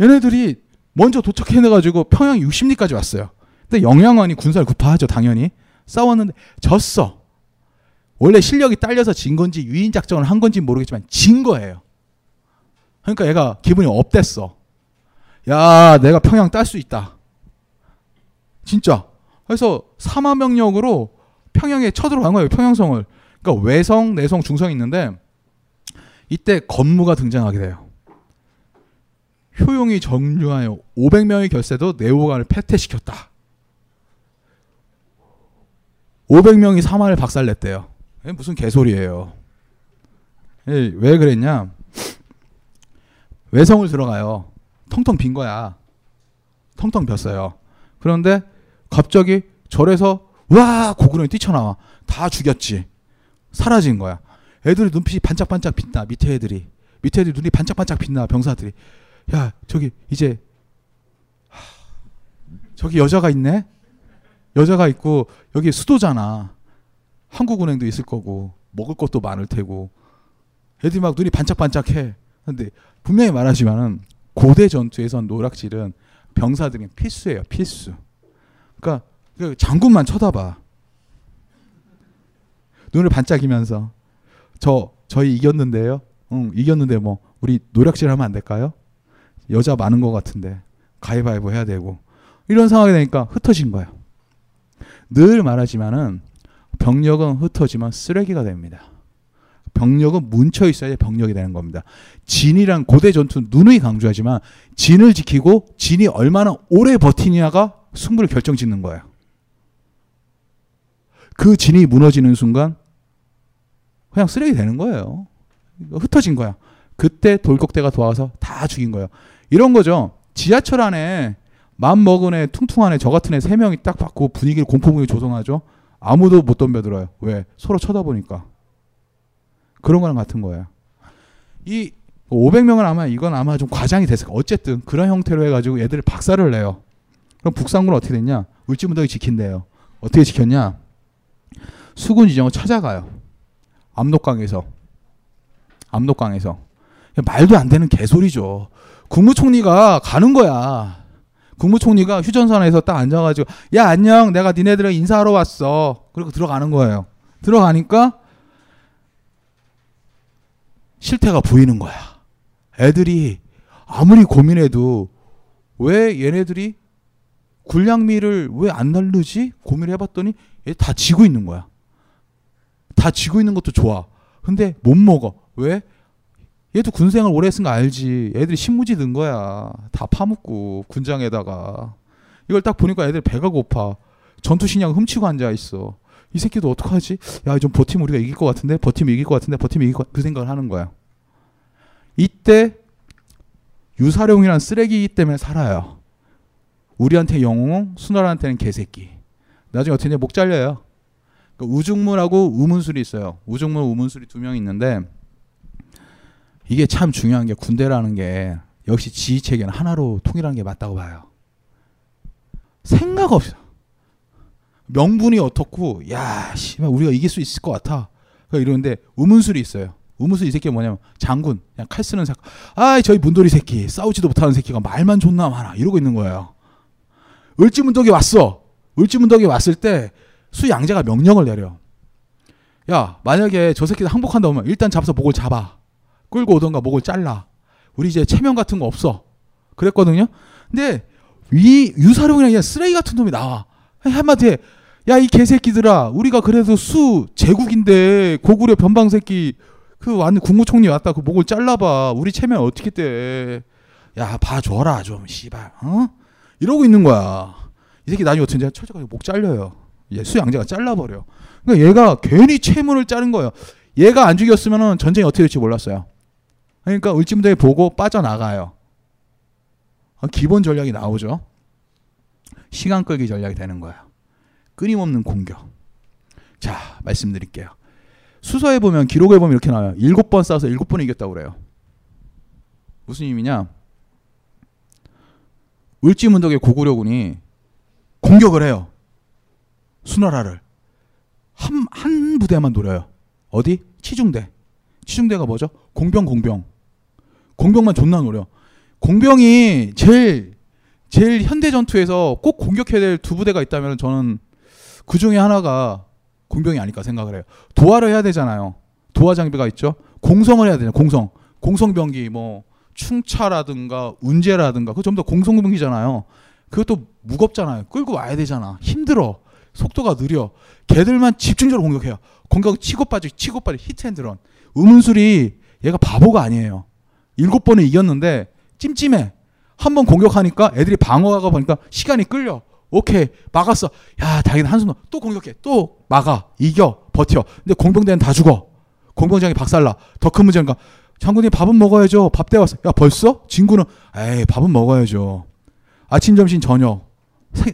F: 얘네들이 먼저 도착해내가지고 평양 60리까지 왔어요. 근데 영양원이 군사를 구파하죠, 당연히. 싸웠는데 졌어. 원래 실력이 딸려서 진 건지 유인 작전을 한 건지 모르겠지만 진 거예요. 그러니까 얘가 기분이 업됐어. 야, 내가 평양 딸 수 있다. 진짜. 그래서 사마 명령으로 평양에 쳐들어간 거예요, 평양성을. 그러니까 외성, 내성, 중성이 있는데 이때 건무가 등장하게 돼요. 효용이 정류하여 500명의 결세도 네오간을 패퇴시켰다. 500명이 사마를 박살냈대요. 무슨 개소리예요. 예, 왜 그랬냐? 외성을 들어가요. 텅텅 빈 거야. 텅텅 빈었어요. 그런데 갑자기 절에서 와 고구려이 뛰쳐나와. 다 죽였지. 사라진 거야. 애들이 눈빛이 반짝반짝 빛나. 밑에 애들이. 밑에 애들이 눈이 반짝반짝 빛나. 병사들이. 야 저기 이제 하, 저기 여자가 있네. 여자가 있고 여기 수도잖아. 한국은행도 있을 거고 먹을 것도 많을 테고 애들이 막 눈이 반짝반짝해. 근데 분명히 말하지만은 고대 전투에선 노락질은 병사들이 필수예요. 필수. 그러니까 그 장군만 쳐다봐. 눈을 반짝이면서 저 저희 이겼는데요. 응, 이겼는데 뭐 우리 노력질 하면 안 될까요? 여자 많은 것 같은데 가위바위보 해야 되고 이런 상황이 되니까 흩어진 거예요. 늘 말하지만은 병력은 흩어지면 쓰레기가 됩니다. 병력은 뭉쳐 있어야 병력이 되는 겁니다. 진이란 고대 전투 누누이 강조하지만 진을 지키고 진이 얼마나 오래 버티냐가 승부를 결정짓는 거예요. 그 진이 무너지는 순간 그냥 쓰레기 되는 거예요. 흩어진 거야. 그때 돌격대가 도와서 다 죽인 거예요. 이런 거죠. 지하철 안에 맘 먹은 애, 퉁퉁한 애, 저 같은 애 세 명이 딱 받고 분위기를 공포 분위기 조성하죠. 아무도 못 덤벼들어요. 왜? 서로 쳐다보니까. 그런 거랑 같은 거예요. 이 500명은 아마 이건 아마 좀 과장이 됐을 까 어쨌든 그런 형태로 해가지고 애들을 박살을 내요. 그럼 북상군은 어떻게 됐냐? 울지문덕이 지킨대요. 어떻게 지켰냐? 수군 지정을 찾아가요. 압록강에서. 압록강에서. 말도 안 되는 개소리죠. 국무총리가 가는 거야. 국무총리가 휴전선에서 딱 앉아가지고 야 안녕 내가 니네들랑 인사하러 왔어. 그리고 들어가는 거예요. 들어가니까 실태가 보이는 거야. 애들이 아무리 고민해도 왜 얘네들이 군량미를 왜 안 날르지? 고민을 해봤더니 얘다 지고 있는 거야. 다 지고 있는 것도 좋아. 근데 못 먹어. 왜? 얘도 군생활 오래 했으니까 알지. 애들이 신무지 든 거야. 다 파묻고 군장에다가. 이걸 딱 보니까 애들 배가 고파. 전투 식량 훔치고 앉아 있어. 이 새끼도 어떡하지? 야, 좀 버티면 우리가 이길 것 같은데? 버티면 이길 것 같은데? 버티면 이길 것 같... 그 생각을 하는 거야. 이때 유사룡이란 쓰레기 때문에 살아요. 우리한테 영웅, 수나라한테는 개새끼. 나중에 어떻게 목 잘려요. 그러니까 우중물하고 우문술이 있어요. 우중물, 우문술이 두 명 있는데 이게 참 중요한 게 군대라는 게 역시 지휘 체계는 하나로 통일하는 게 맞다고 봐요. 생각 없어. 명분이 어떻고 야, 씨발 우리가 이길 수 있을 것 같아. 그러니까 이러는데 우문술이 있어요. 우문술 이 새끼가 뭐냐면 장군, 그냥 칼 쓰는 새끼. 아, 저희 문돌이 새끼, 싸우지도 못하는 새끼가 말만 존나 많아. 이러고 있는 거예요. 을지문덕이 왔어. 을지문덕이 왔을 때 수양제가 명령을 내려. 야, 만약에 저 새끼들 항복한다 면 일단 잡아서 목을 잡아. 끌고 오던가 목을 잘라. 우리 이제 체면 같은 거 없어. 그랬거든요. 근데 위 유사룡이랑 그냥 쓰레기 같은 놈이 나와. 한마디에 야 이 개새끼들아 우리가 그래도 수 제국인데 고구려 변방 새끼 그 완전 국무총리 왔다 그 목을 잘라봐 우리 체면 어떻게 돼? 야 봐줘라 좀 씨발 어? 이러고 있는 거야. 이 새끼 나중에 어떻게 철저하게 목 잘려요. 예, 수양제가 잘라버려. 그러니까 얘가 괜히 체문을 자른 거예요. 얘가 안 죽였으면 전쟁이 어떻게 될지 몰랐어요. 그러니까 을지문덕이 보고 빠져나가요. 아, 기본 전략이 나오죠. 시간 끌기 전략이 되는 거야. 끊임없는 공격. 자, 말씀드릴게요. 수서에 보면 기록에 보면 이렇게 나와요. 일곱 번 싸워서 일곱 번 이겼다고 그래요. 무슨 의미냐? 을지문덕의 고구려군이 공격을 해요. 수나라를 한, 한 부대만 노려요. 어디? 치중대. 치중대가 뭐죠? 공병 공병. 공병만 존나 노려. 공병이 제일 제일 현대 전투에서 꼭 공격해야 될 두 부대가 있다면 저는 그 중에 하나가 공병이 아닐까 생각을 해요. 도하를 해야 되잖아요. 도하 장비가 있죠. 공성을 해야 되잖아요. 공성. 공성병기 뭐 충차라든가 운제라든가 그거 전부 다 공성병기잖아요. 그것도 무겁잖아요. 끌고 와야 되잖아. 힘들어. 속도가 느려. 걔들만 집중적으로 공격해요. 공격 치고 빠지고 치고 빠지고 히트앤드런. 음문술이 얘가 바보가 아니에요. 일곱 번을 이겼는데 찜찜해. 한 번 공격하니까 애들이 방어하가 보니까 시간이 끌려. 오케이 막았어. 야 다행이다 한숨 또 공격해. 또 막아. 이겨. 버텨. 근데 공병대는 다 죽어. 공병장이 박살나. 더 큰 문제가 장군님 밥은 먹어야죠. 밥때 왔어. 야 벌써? 진구는 에이 밥은 먹어야죠. 아침 점심 저녁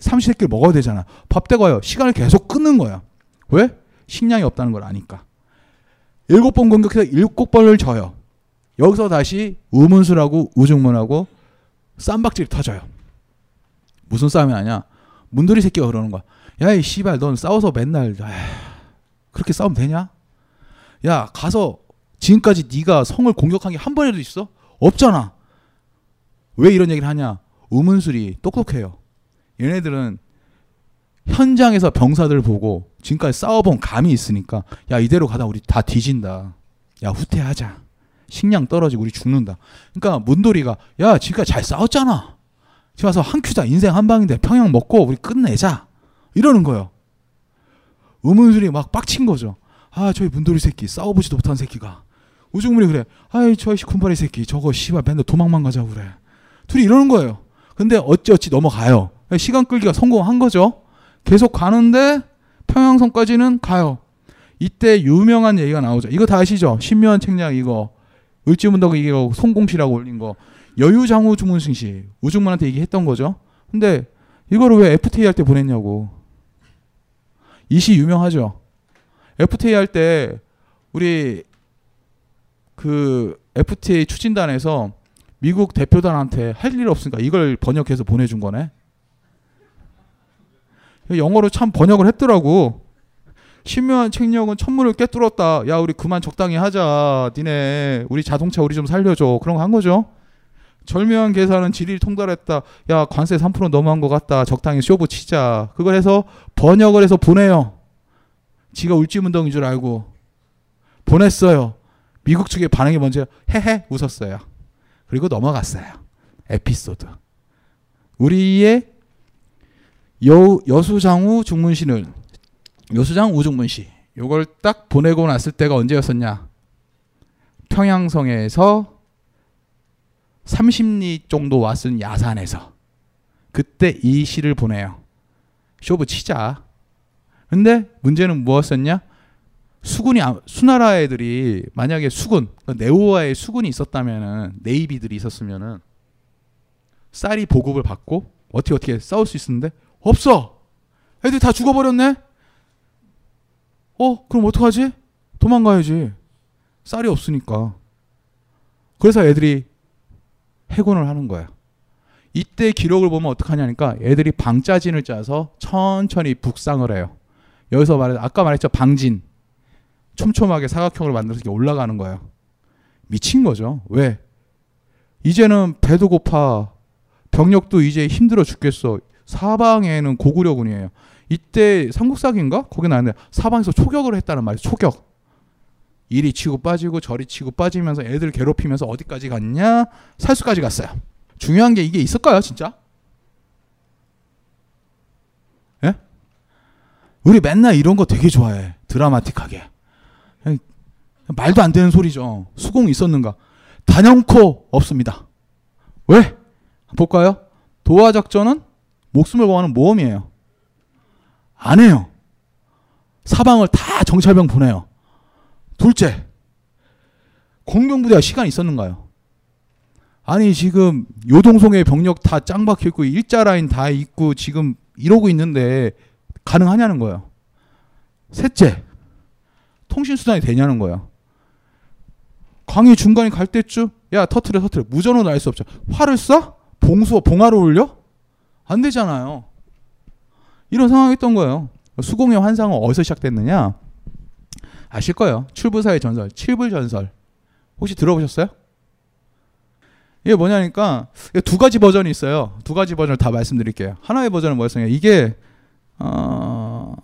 F: 삼시세끼를 먹어야 되잖아. 밥때 가요. 시간을 계속 끊는 거야. 왜? 식량이 없다는 걸 아니까. 일곱 번 공격해서 일곱 번을 져요. 여기서 다시 우문수라고 우중문하고 쌈박질이 터져요. 무슨 싸움이 아니야? 문돌이 새끼가 그러는 거야. 야, 이 씨발, 넌 싸워서 맨날 에휴, 그렇게 싸우면 되냐? 야, 가서 지금까지 네가 성을 공격한 게 한 번이라도 있어? 없잖아. 왜 이런 얘기를 하냐? 우문술이 똑똑해요. 얘네들은 현장에서 병사들 보고 지금까지 싸워본 감이 있으니까 야 이대로 가다 우리 다 뒤진다. 야 후퇴하자. 식량 떨어지고 우리 죽는다. 그러니까 문돌이가 야 지금까지 잘 싸웠잖아. 지금 와서 한 큐다 인생 한 방인데 평양 먹고 우리 끝내자. 이러는 거예요. 의문술이 막 빡친 거죠. 아 저희 문돌이 새끼 싸워보지도 못한 새끼가 우중물이 그래. 아이 저이 군발이 새끼 저거 씨발 맨날 도망만 가자고 그래. 둘이 이러는 거예요. 근데 어찌어찌 넘어가요. 시간 끌기가 성공한 거죠. 계속 가는데 평양성까지는 가요. 이때 유명한 얘기가 나오죠. 이거 다 아시죠? 신묘한 책략 이거. 을지문덕 이거 송공시라고 올린 거. 여유장후 주문승시 우중문한테 얘기했던 거죠. 근데 이거를 왜 FTA 할 때 보냈냐고. 이 시 유명하죠. FTA 할 때 우리 그 FTA 추진단에서 미국 대표단한테 할 일 없으니까 이걸 번역해서 보내준 거네. 영어로 참 번역을 했더라고. 신묘한 책력은 천문을 꿰뚫었다. 야, 우리 그만 적당히 하자. 니네, 우리 자동차 우리 좀 살려줘. 그런 거 한 거죠. 절묘한 계산은 질이 통달했다. 야, 관세 3% 넘어간 것 같다. 적당히 쇼부 치자. 그걸 해서 번역을 해서 보내요. 지가 울지문동인 줄 알고. 보냈어요. 미국 측의 반응이 먼저 헤헤 웃었어요. 그리고 넘어갔어요. 에피소드. 우리의 여, 여수장우 중문시는 여수장 우중문시 요걸 딱 보내고 났을 때가 언제였었냐? 평양성에서 30리 정도 왔은 야산에서 그때 이 시를 보내요. 쇼부 치자. 근데 문제는 무엇이었냐? 수군이 수나라 애들이 만약에 수군 네오와의 수군이 있었다면은 네이비들이 있었으면은 쌀이 보급을 받고 어떻게 어떻게 싸울 수 있었는데 없어. 애들이 다 죽어버렸네. 어 그럼 어떡하지? 도망가야지. 쌀이 없으니까. 그래서 애들이 해군을 하는 거야. 이때 기록을 보면 어떡하냐니까 애들이 방짜진을 짜서 천천히 북상을 해요. 여기서 말해 아까 말했죠 방진 촘촘하게 사각형으로 만들어서 올라가는 거예요. 미친 거죠. 왜? 이제는 배도 고파 병력도 이제 힘들어 죽겠어. 사방에는 고구려군이에요. 이때 삼국사기인가? 거기 나왔는데 사방에서 초격을 했다는 말이에요. 초격. 이리 치고 빠지고 저리 치고 빠지면서 애들 괴롭히면서 어디까지 갔냐? 살수까지 갔어요. 중요한 게 이게 있을까요, 진짜? 예? 우리 맨날 이런 거 되게 좋아해. 드라마틱하게. 말도 안 되는 소리죠. 수공 있었는가? 단연코 없습니다. 왜? 볼까요? 도하 작전은 목숨을 구하는 모험이에요. 안 해요. 사방을 다 정찰병 보내요. 둘째, 공병부대가 시간이 있었는가요? 아니 지금 요동송의 병력 다 짱 박혀 있고 일자 라인 다 있고 지금 이러고 있는데 가능하냐는 거예요. 셋째, 통신 수단이 되냐는 거예요. 강의 중간에 갈 때쯤 야 터트려 터트려 무전으로 알수 없죠. 활을 쏴? 봉수 봉화를 올려? 안 되잖아요. 이런 상황이었던 거예요. 수공의 환상은 어디서 시작됐느냐? 아실 거예요. 출부사의 전설, 칠불 전설. 혹시 들어보셨어요? 이게 뭐냐니까 두 가지 버전이 있어요. 두 가지 버전을 다 말씀드릴게요. 하나의 버전은 뭐였어요? 이게 어,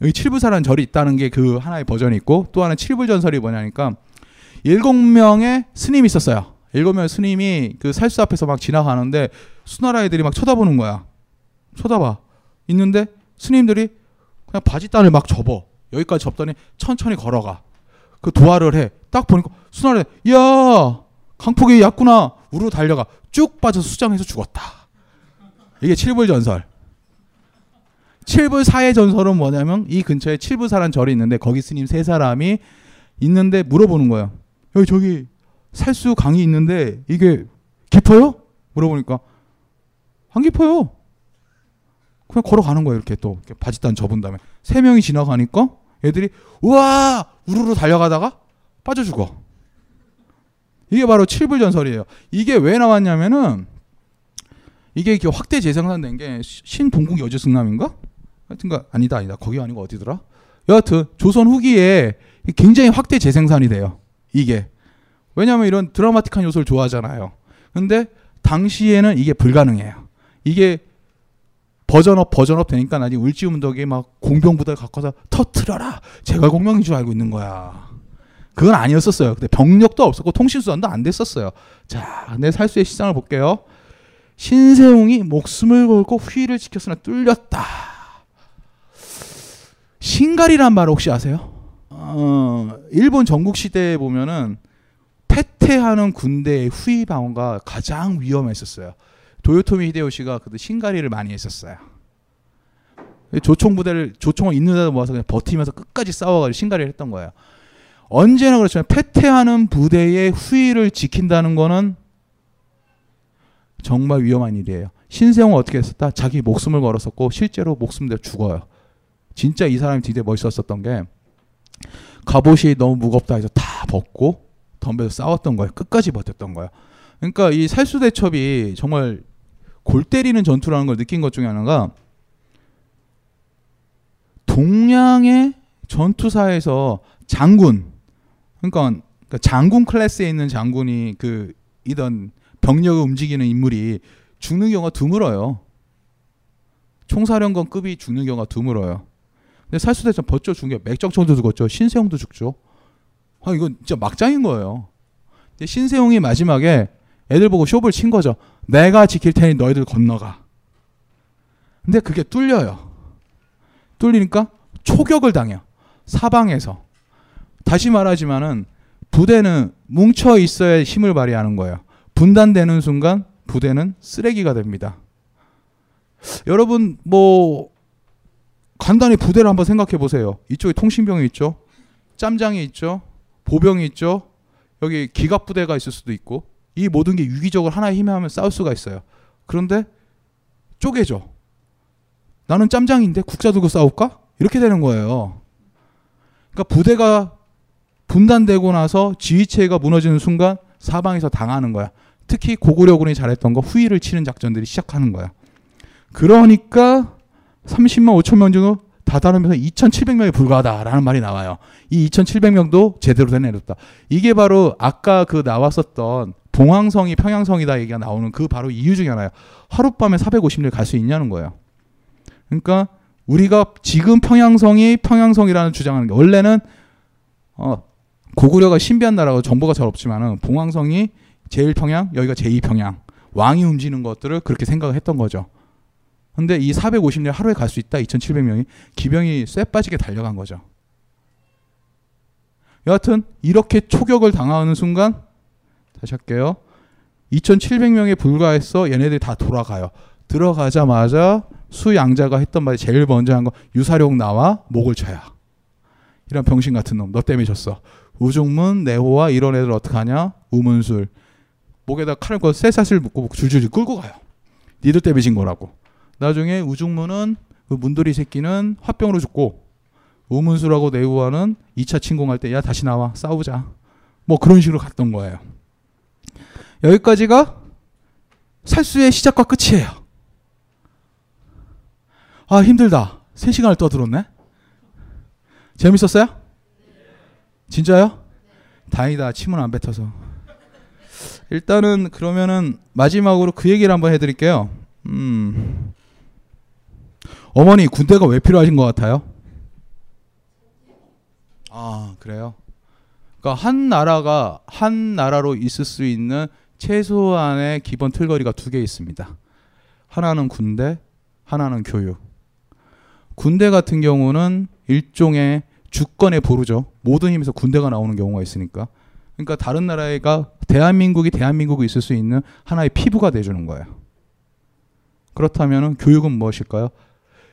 F: 여기 칠부사라는 절이 있다는 게 그 하나의 버전이 있고 또 하나는 칠불 전설이 뭐냐니까 일곱 명의 스님이 있었어요. 일곱 명의 스님이 그 살수 앞에서 막 지나가는데 수나라 애들이 막 쳐다보는 거야. 쳐다봐. 있는데 스님들이 그냥 바지 단을 막 접어. 여기까지 접더니 천천히 걸어가. 그 도화를 해. 딱 보니까 수나라 야 강폭이 얕구나. 우르 달려가. 쭉 빠져서 수장해서 죽었다. 이게 칠불 전설. 칠불사의 전설은 뭐냐면 이 근처에 칠불사란 절이 있는데 거기 스님 세 사람이 있는데 물어보는 거예요. 여기 저기 살수 강이 있는데 이게 깊어요? 물어보니까 안 깊어요. 그냥 걸어가는 거예요. 이렇게 또 바지단 접은 다음에 세 명이 지나가니까 애들이 우와 우르르 달려가다가 빠져 죽어. 이게 바로 칠불 전설이에요. 이게 왜 나왔냐면은 이게 이렇게 확대 재생산된 게 신동국 여주승남인가? 하여튼가 아니다 아니다 거기 아니고 어디더라? 여하튼 조선 후기에 굉장히 확대 재생산이 돼요. 이게 왜냐하면 이런 드라마틱한 요소를 좋아하잖아요. 근데 당시에는 이게 불가능해요. 이게 version up version up 되니까 나중에 울지문덕이 막 공병부대를 갖고 서 터트려라. 제가 공명인 줄 알고 있는 거야. 그건 아니었었어요. 근데 병력도 없었고 통신수단도 안 됐었어요. 자, 네 살수의 시작을 볼게요. 신세웅이 목숨을 걸고 후위를 지켰으나 뚫렸다. 신갈이란 말 혹시 아세요? 어, 일본 전국 시대에 보면은 패퇴하는 군대의 후위 방어가 가장 위험했었어요. 도요토미 히데요시가 그 신가리를 많이 했었어요. 조총 부대를 조총을 있는 데도 모아서 그냥 버티면서 끝까지 싸워가지고 신가리를 했던 거예요. 언제나 그렇지만 패퇴하는 부대의 후위를 지킨다는 거는 정말 위험한 일이에요. 신세웅은 어떻게 했었다? 자기 목숨을 걸었었고 실제로 목숨 대로 죽어요. 진짜 이 사람이 되게 멋있었던 게 갑옷이 너무 무겁다 해서 다 벗고 덤벼서 싸웠던 거예요. 끝까지 버텼던 거예요. 그러니까 이 살수대첩이 정말 골 때리는 전투라는 걸 느낀 것 중에 하나가 동양의 전투사에서 장군 그러니까, 그러니까 장군 클래스에 있는 장군이 그 이던 병력을 움직이는 인물이 죽는 경우가 드물어요. 총사령관급이 죽는 경우가 드물어요. 근데 살수대전 버텨 죽은 게 맥정총도 죽었죠. 신세용도 죽죠. 아 이건 진짜 막장인 거예요. 근데 신세용이 마지막에 애들 보고 쇼를 친 거죠. 내가 지킬 테니 너희들 건너가. 근데 그게 뚫려요. 뚫리니까 초격을 당해요. 사방에서. 다시 말하지만은 부대는 뭉쳐 있어야 힘을 발휘하는 거예요. 분단되는 순간 부대는 쓰레기가 됩니다. 여러분 뭐 간단히 부대를 한번 생각해 보세요. 이쪽에 통신병이 있죠. 짬장이 있죠. 보병이 있죠. 여기 기갑 부대가 있을 수도 있고 이 모든 게 유기적으로 하나의 힘에 하면 싸울 수가 있어요. 그런데 쪼개져. 나는 짬장인데 국자 두고 싸울까? 이렇게 되는 거예요. 그러니까 부대가 분단되고 나서 지휘체가 무너지는 순간 사방에서 당하는 거야. 특히 고구려군이 잘했던 거 후위를 치는 작전들이 시작하는 거야. 그러니까 30만 5천 명중 다다르면서 2,700명에 불과하다라는 말이 나와요. 이 2,700명도 제대로 된 애롭다. 이게 바로 아까 그 나왔었던 봉황성이 평양성이다 얘기가 나오는 그 바로 이유 중에 하나예요. 하룻밤에 450일 갈 수 있냐는 거예요. 그러니까 우리가 지금 평양성이 평양성이라는 주장하는 게 원래는 어 고구려가 신비한 나라고 정보가 잘 없지만은 봉황성이 제1평양, 여기가 제2평양. 왕이 움직이는 것들을 그렇게 생각을 했던 거죠. 근데 이 450년 하루에 갈 수 있다. 2,700명이 기병이 쇠 빠지게 달려간 거죠. 여하튼 이렇게 초격을 당하는 순간 다시 할게요. 2,700명에 불과해서 얘네들이 다 돌아가요. 들어가자마자 수양자가 했던 말이 제일 먼저 한 거 유사룡 나와 목을 쳐야. 이런 병신 같은 놈. 너 때문에 졌어. 우중문, 내호와 이런 애들 어떡하냐? 우문술. 목에다 칼을 거 쇠사슬 묶고 줄줄줄 끌고 가요. 니들 때문에 진 거라고. 나중에 우중문은 그 문돌이 새끼는 화병으로 죽고 우문술하고 내우와는 2차 침공할 때 야 다시 나와 싸우자. 뭐 그런 식으로 갔던 거예요. 여기까지가 살수의 시작과 끝이에요. 아 힘들다. 3시간을 떠들었네. 재밌었어요? 진짜요? 다행이다. 침은 안 뱉어서. 일단은 그러면은 마지막으로 그 얘기를 한번 해드릴게요. 음. 어머니 군대가 왜 필요하신 것 같아요? 아 그래요? 그러니까 한 나라가 한 나라로 있을 수 있는 최소한의 기본 틀거리가 두 개 있습니다. 하나는 군대, 하나는 교육. 군대 같은 경우는 일종의 주권의 보루죠. 모든 힘에서 군대가 나오는 경우가 있으니까. 그러니까 다른 나라가 대한민국이 대한민국이 있을 수 있는 하나의 피부가 돼주는 거예요. 그렇다면 교육은 무엇일까요?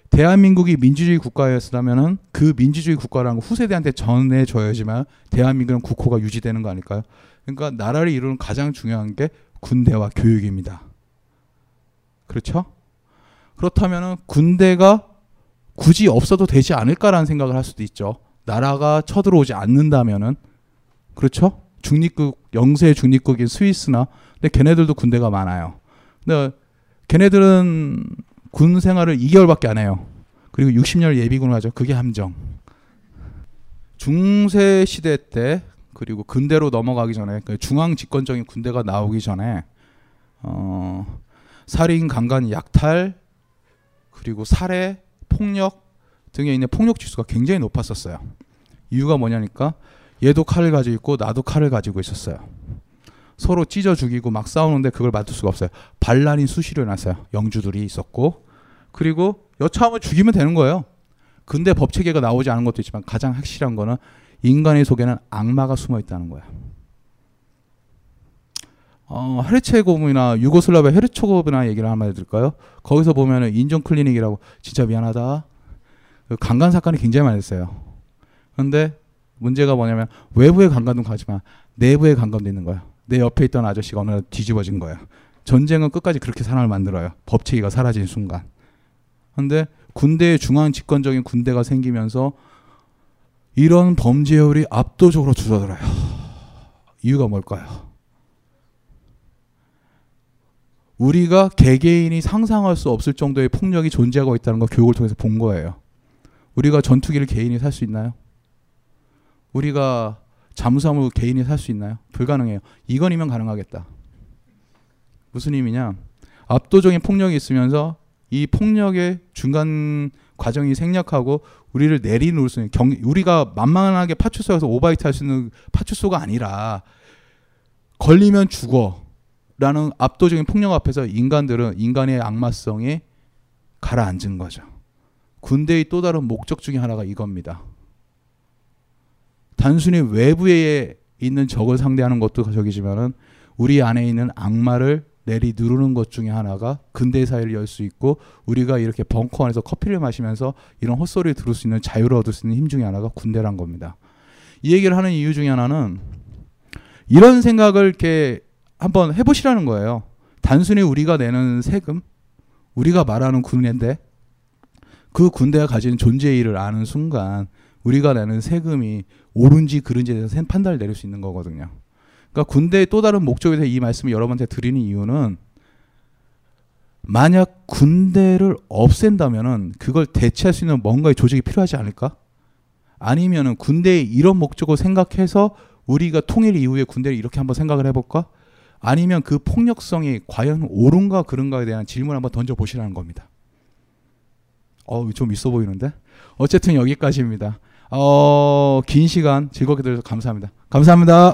F: 대한민국이 민주주의 국가였다면은 그 민주주의 국가라는 거 후세대한테 전해줘야지만 대한민국은 국호가 유지되는 거 아닐까요? 그러니까 나라를 이루는 가장 중요한 게 군대와 교육입니다. 그렇죠? 그렇다면은 군대가 굳이 없어도 되지 않을까라는 생각을 할 수도 있죠. 나라가 쳐들어오지 않는다면은 그렇죠? 중립국 영세 중립국인 스위스나 근데 걔네들도 군대가 많아요. 근데 걔네들은 군 생활을 2개월밖에 안 해요. 그리고 60년 예비군을 하죠. 그게 함정. 중세 시대 때 그리고 근대로 넘어가기 전에 그 중앙 집권적인 군대가 나오기 전에 어, 살인, 강간, 약탈 그리고 살해, 폭력 등에 있는 폭력 지수가 굉장히 높았었어요. 이유가 뭐냐니까 얘도 칼을 가지고 있고 나도 칼을 가지고 있었어요. 서로 찢어 죽이고 막 싸우는데 그걸 맡을 수가 없어요. 반란이 수시로 일어났어요. 영주들이 있었고 그리고 여차하면 죽이면 되는 거예요. 근데 법 체계가 나오지 않은 것도 있지만 가장 확실한 거는 인간의 속에는 악마가 숨어 있다는 거야. 어, 헤르체고이나 유고슬라비아 헤르초고비나 얘기를 한마디 드릴까요? 거기서 보면은 인종 클리닉이라고 진짜 미안하다. 그 강간 사건이 굉장히 많이 됐어요. 근데 문제가 뭐냐면 외부의 강간도 가지만 내부의 강간도 있는 거야. 내 옆에 있던 아저씨가 어느 날 뒤집어진 거야. 전쟁은 끝까지 그렇게 사람을 만들어요. 법체계가 사라진 순간. 근데 군대의 중앙 집권적인 군대가 생기면서 이런 범죄율이 압도적으로 줄어들어요. 이유가 뭘까요? 우리가 개개인이 상상할 수 없을 정도의 폭력이 존재하고 있다는 걸 교육을 통해서 본 거예요. 우리가 전투기를 개인이 살 수 있나요? 우리가 잠수함을 개인이 살 수 있나요? 불가능해요. 이건이면 가능하겠다. 무슨 의미냐? 압도적인 폭력이 있으면서 이 폭력의 중간 과정이 생략하고 우리를 내리놓을 수 있는 경, 우리가 만만하게 파출소에서 오바이트 할 수 있는 파출소가 아니라 걸리면 죽어 라는 압도적인 폭력 앞에서 인간들은 인간의 악마성에 가라앉은 거죠. 군대의 또 다른 목적 중에 하나가 이겁니다. 단순히 외부에 있는 적을 상대하는 것도 적이지만은 우리 안에 있는 악마를 내리 누르는 것 중에 하나가 근대 사회를 열 수 있고 우리가 이렇게 벙커 안에서 커피를 마시면서 이런 헛소리를 들을 수 있는 자유를 얻을 수 있는 힘 중에 하나가 군대란 겁니다. 이 얘기를 하는 이유 중에 하나는 이런 생각을 이렇게 한번 해보시라는 거예요. 단순히 우리가 내는 세금, 우리가 말하는 군대인데 그 군대가 가진 존재의를 아는 순간 우리가 내는 세금이 옳은지 그른지에 대해서 판단을 내릴 수 있는 거거든요. 그러니까 군대의 또 다른 목적에 대해 이 말씀을 여러분한테 드리는 이유는 만약 군대를 없앤다면은 그걸 대체할 수 있는 뭔가의 조직이 필요하지 않을까? 아니면은 군대의 이런 목적을 생각해서 우리가 통일 이후에 군대를 이렇게 한번 생각을 해볼까? 아니면 그 폭력성이 과연 옳은가 그른가에 대한 질문을 한번 던져 보시라는 겁니다. 어, 좀 있어 보이는데? 어쨌든 여기까지입니다. 어, 긴 시간 즐겁게 들어서 감사합니다. 감사합니다.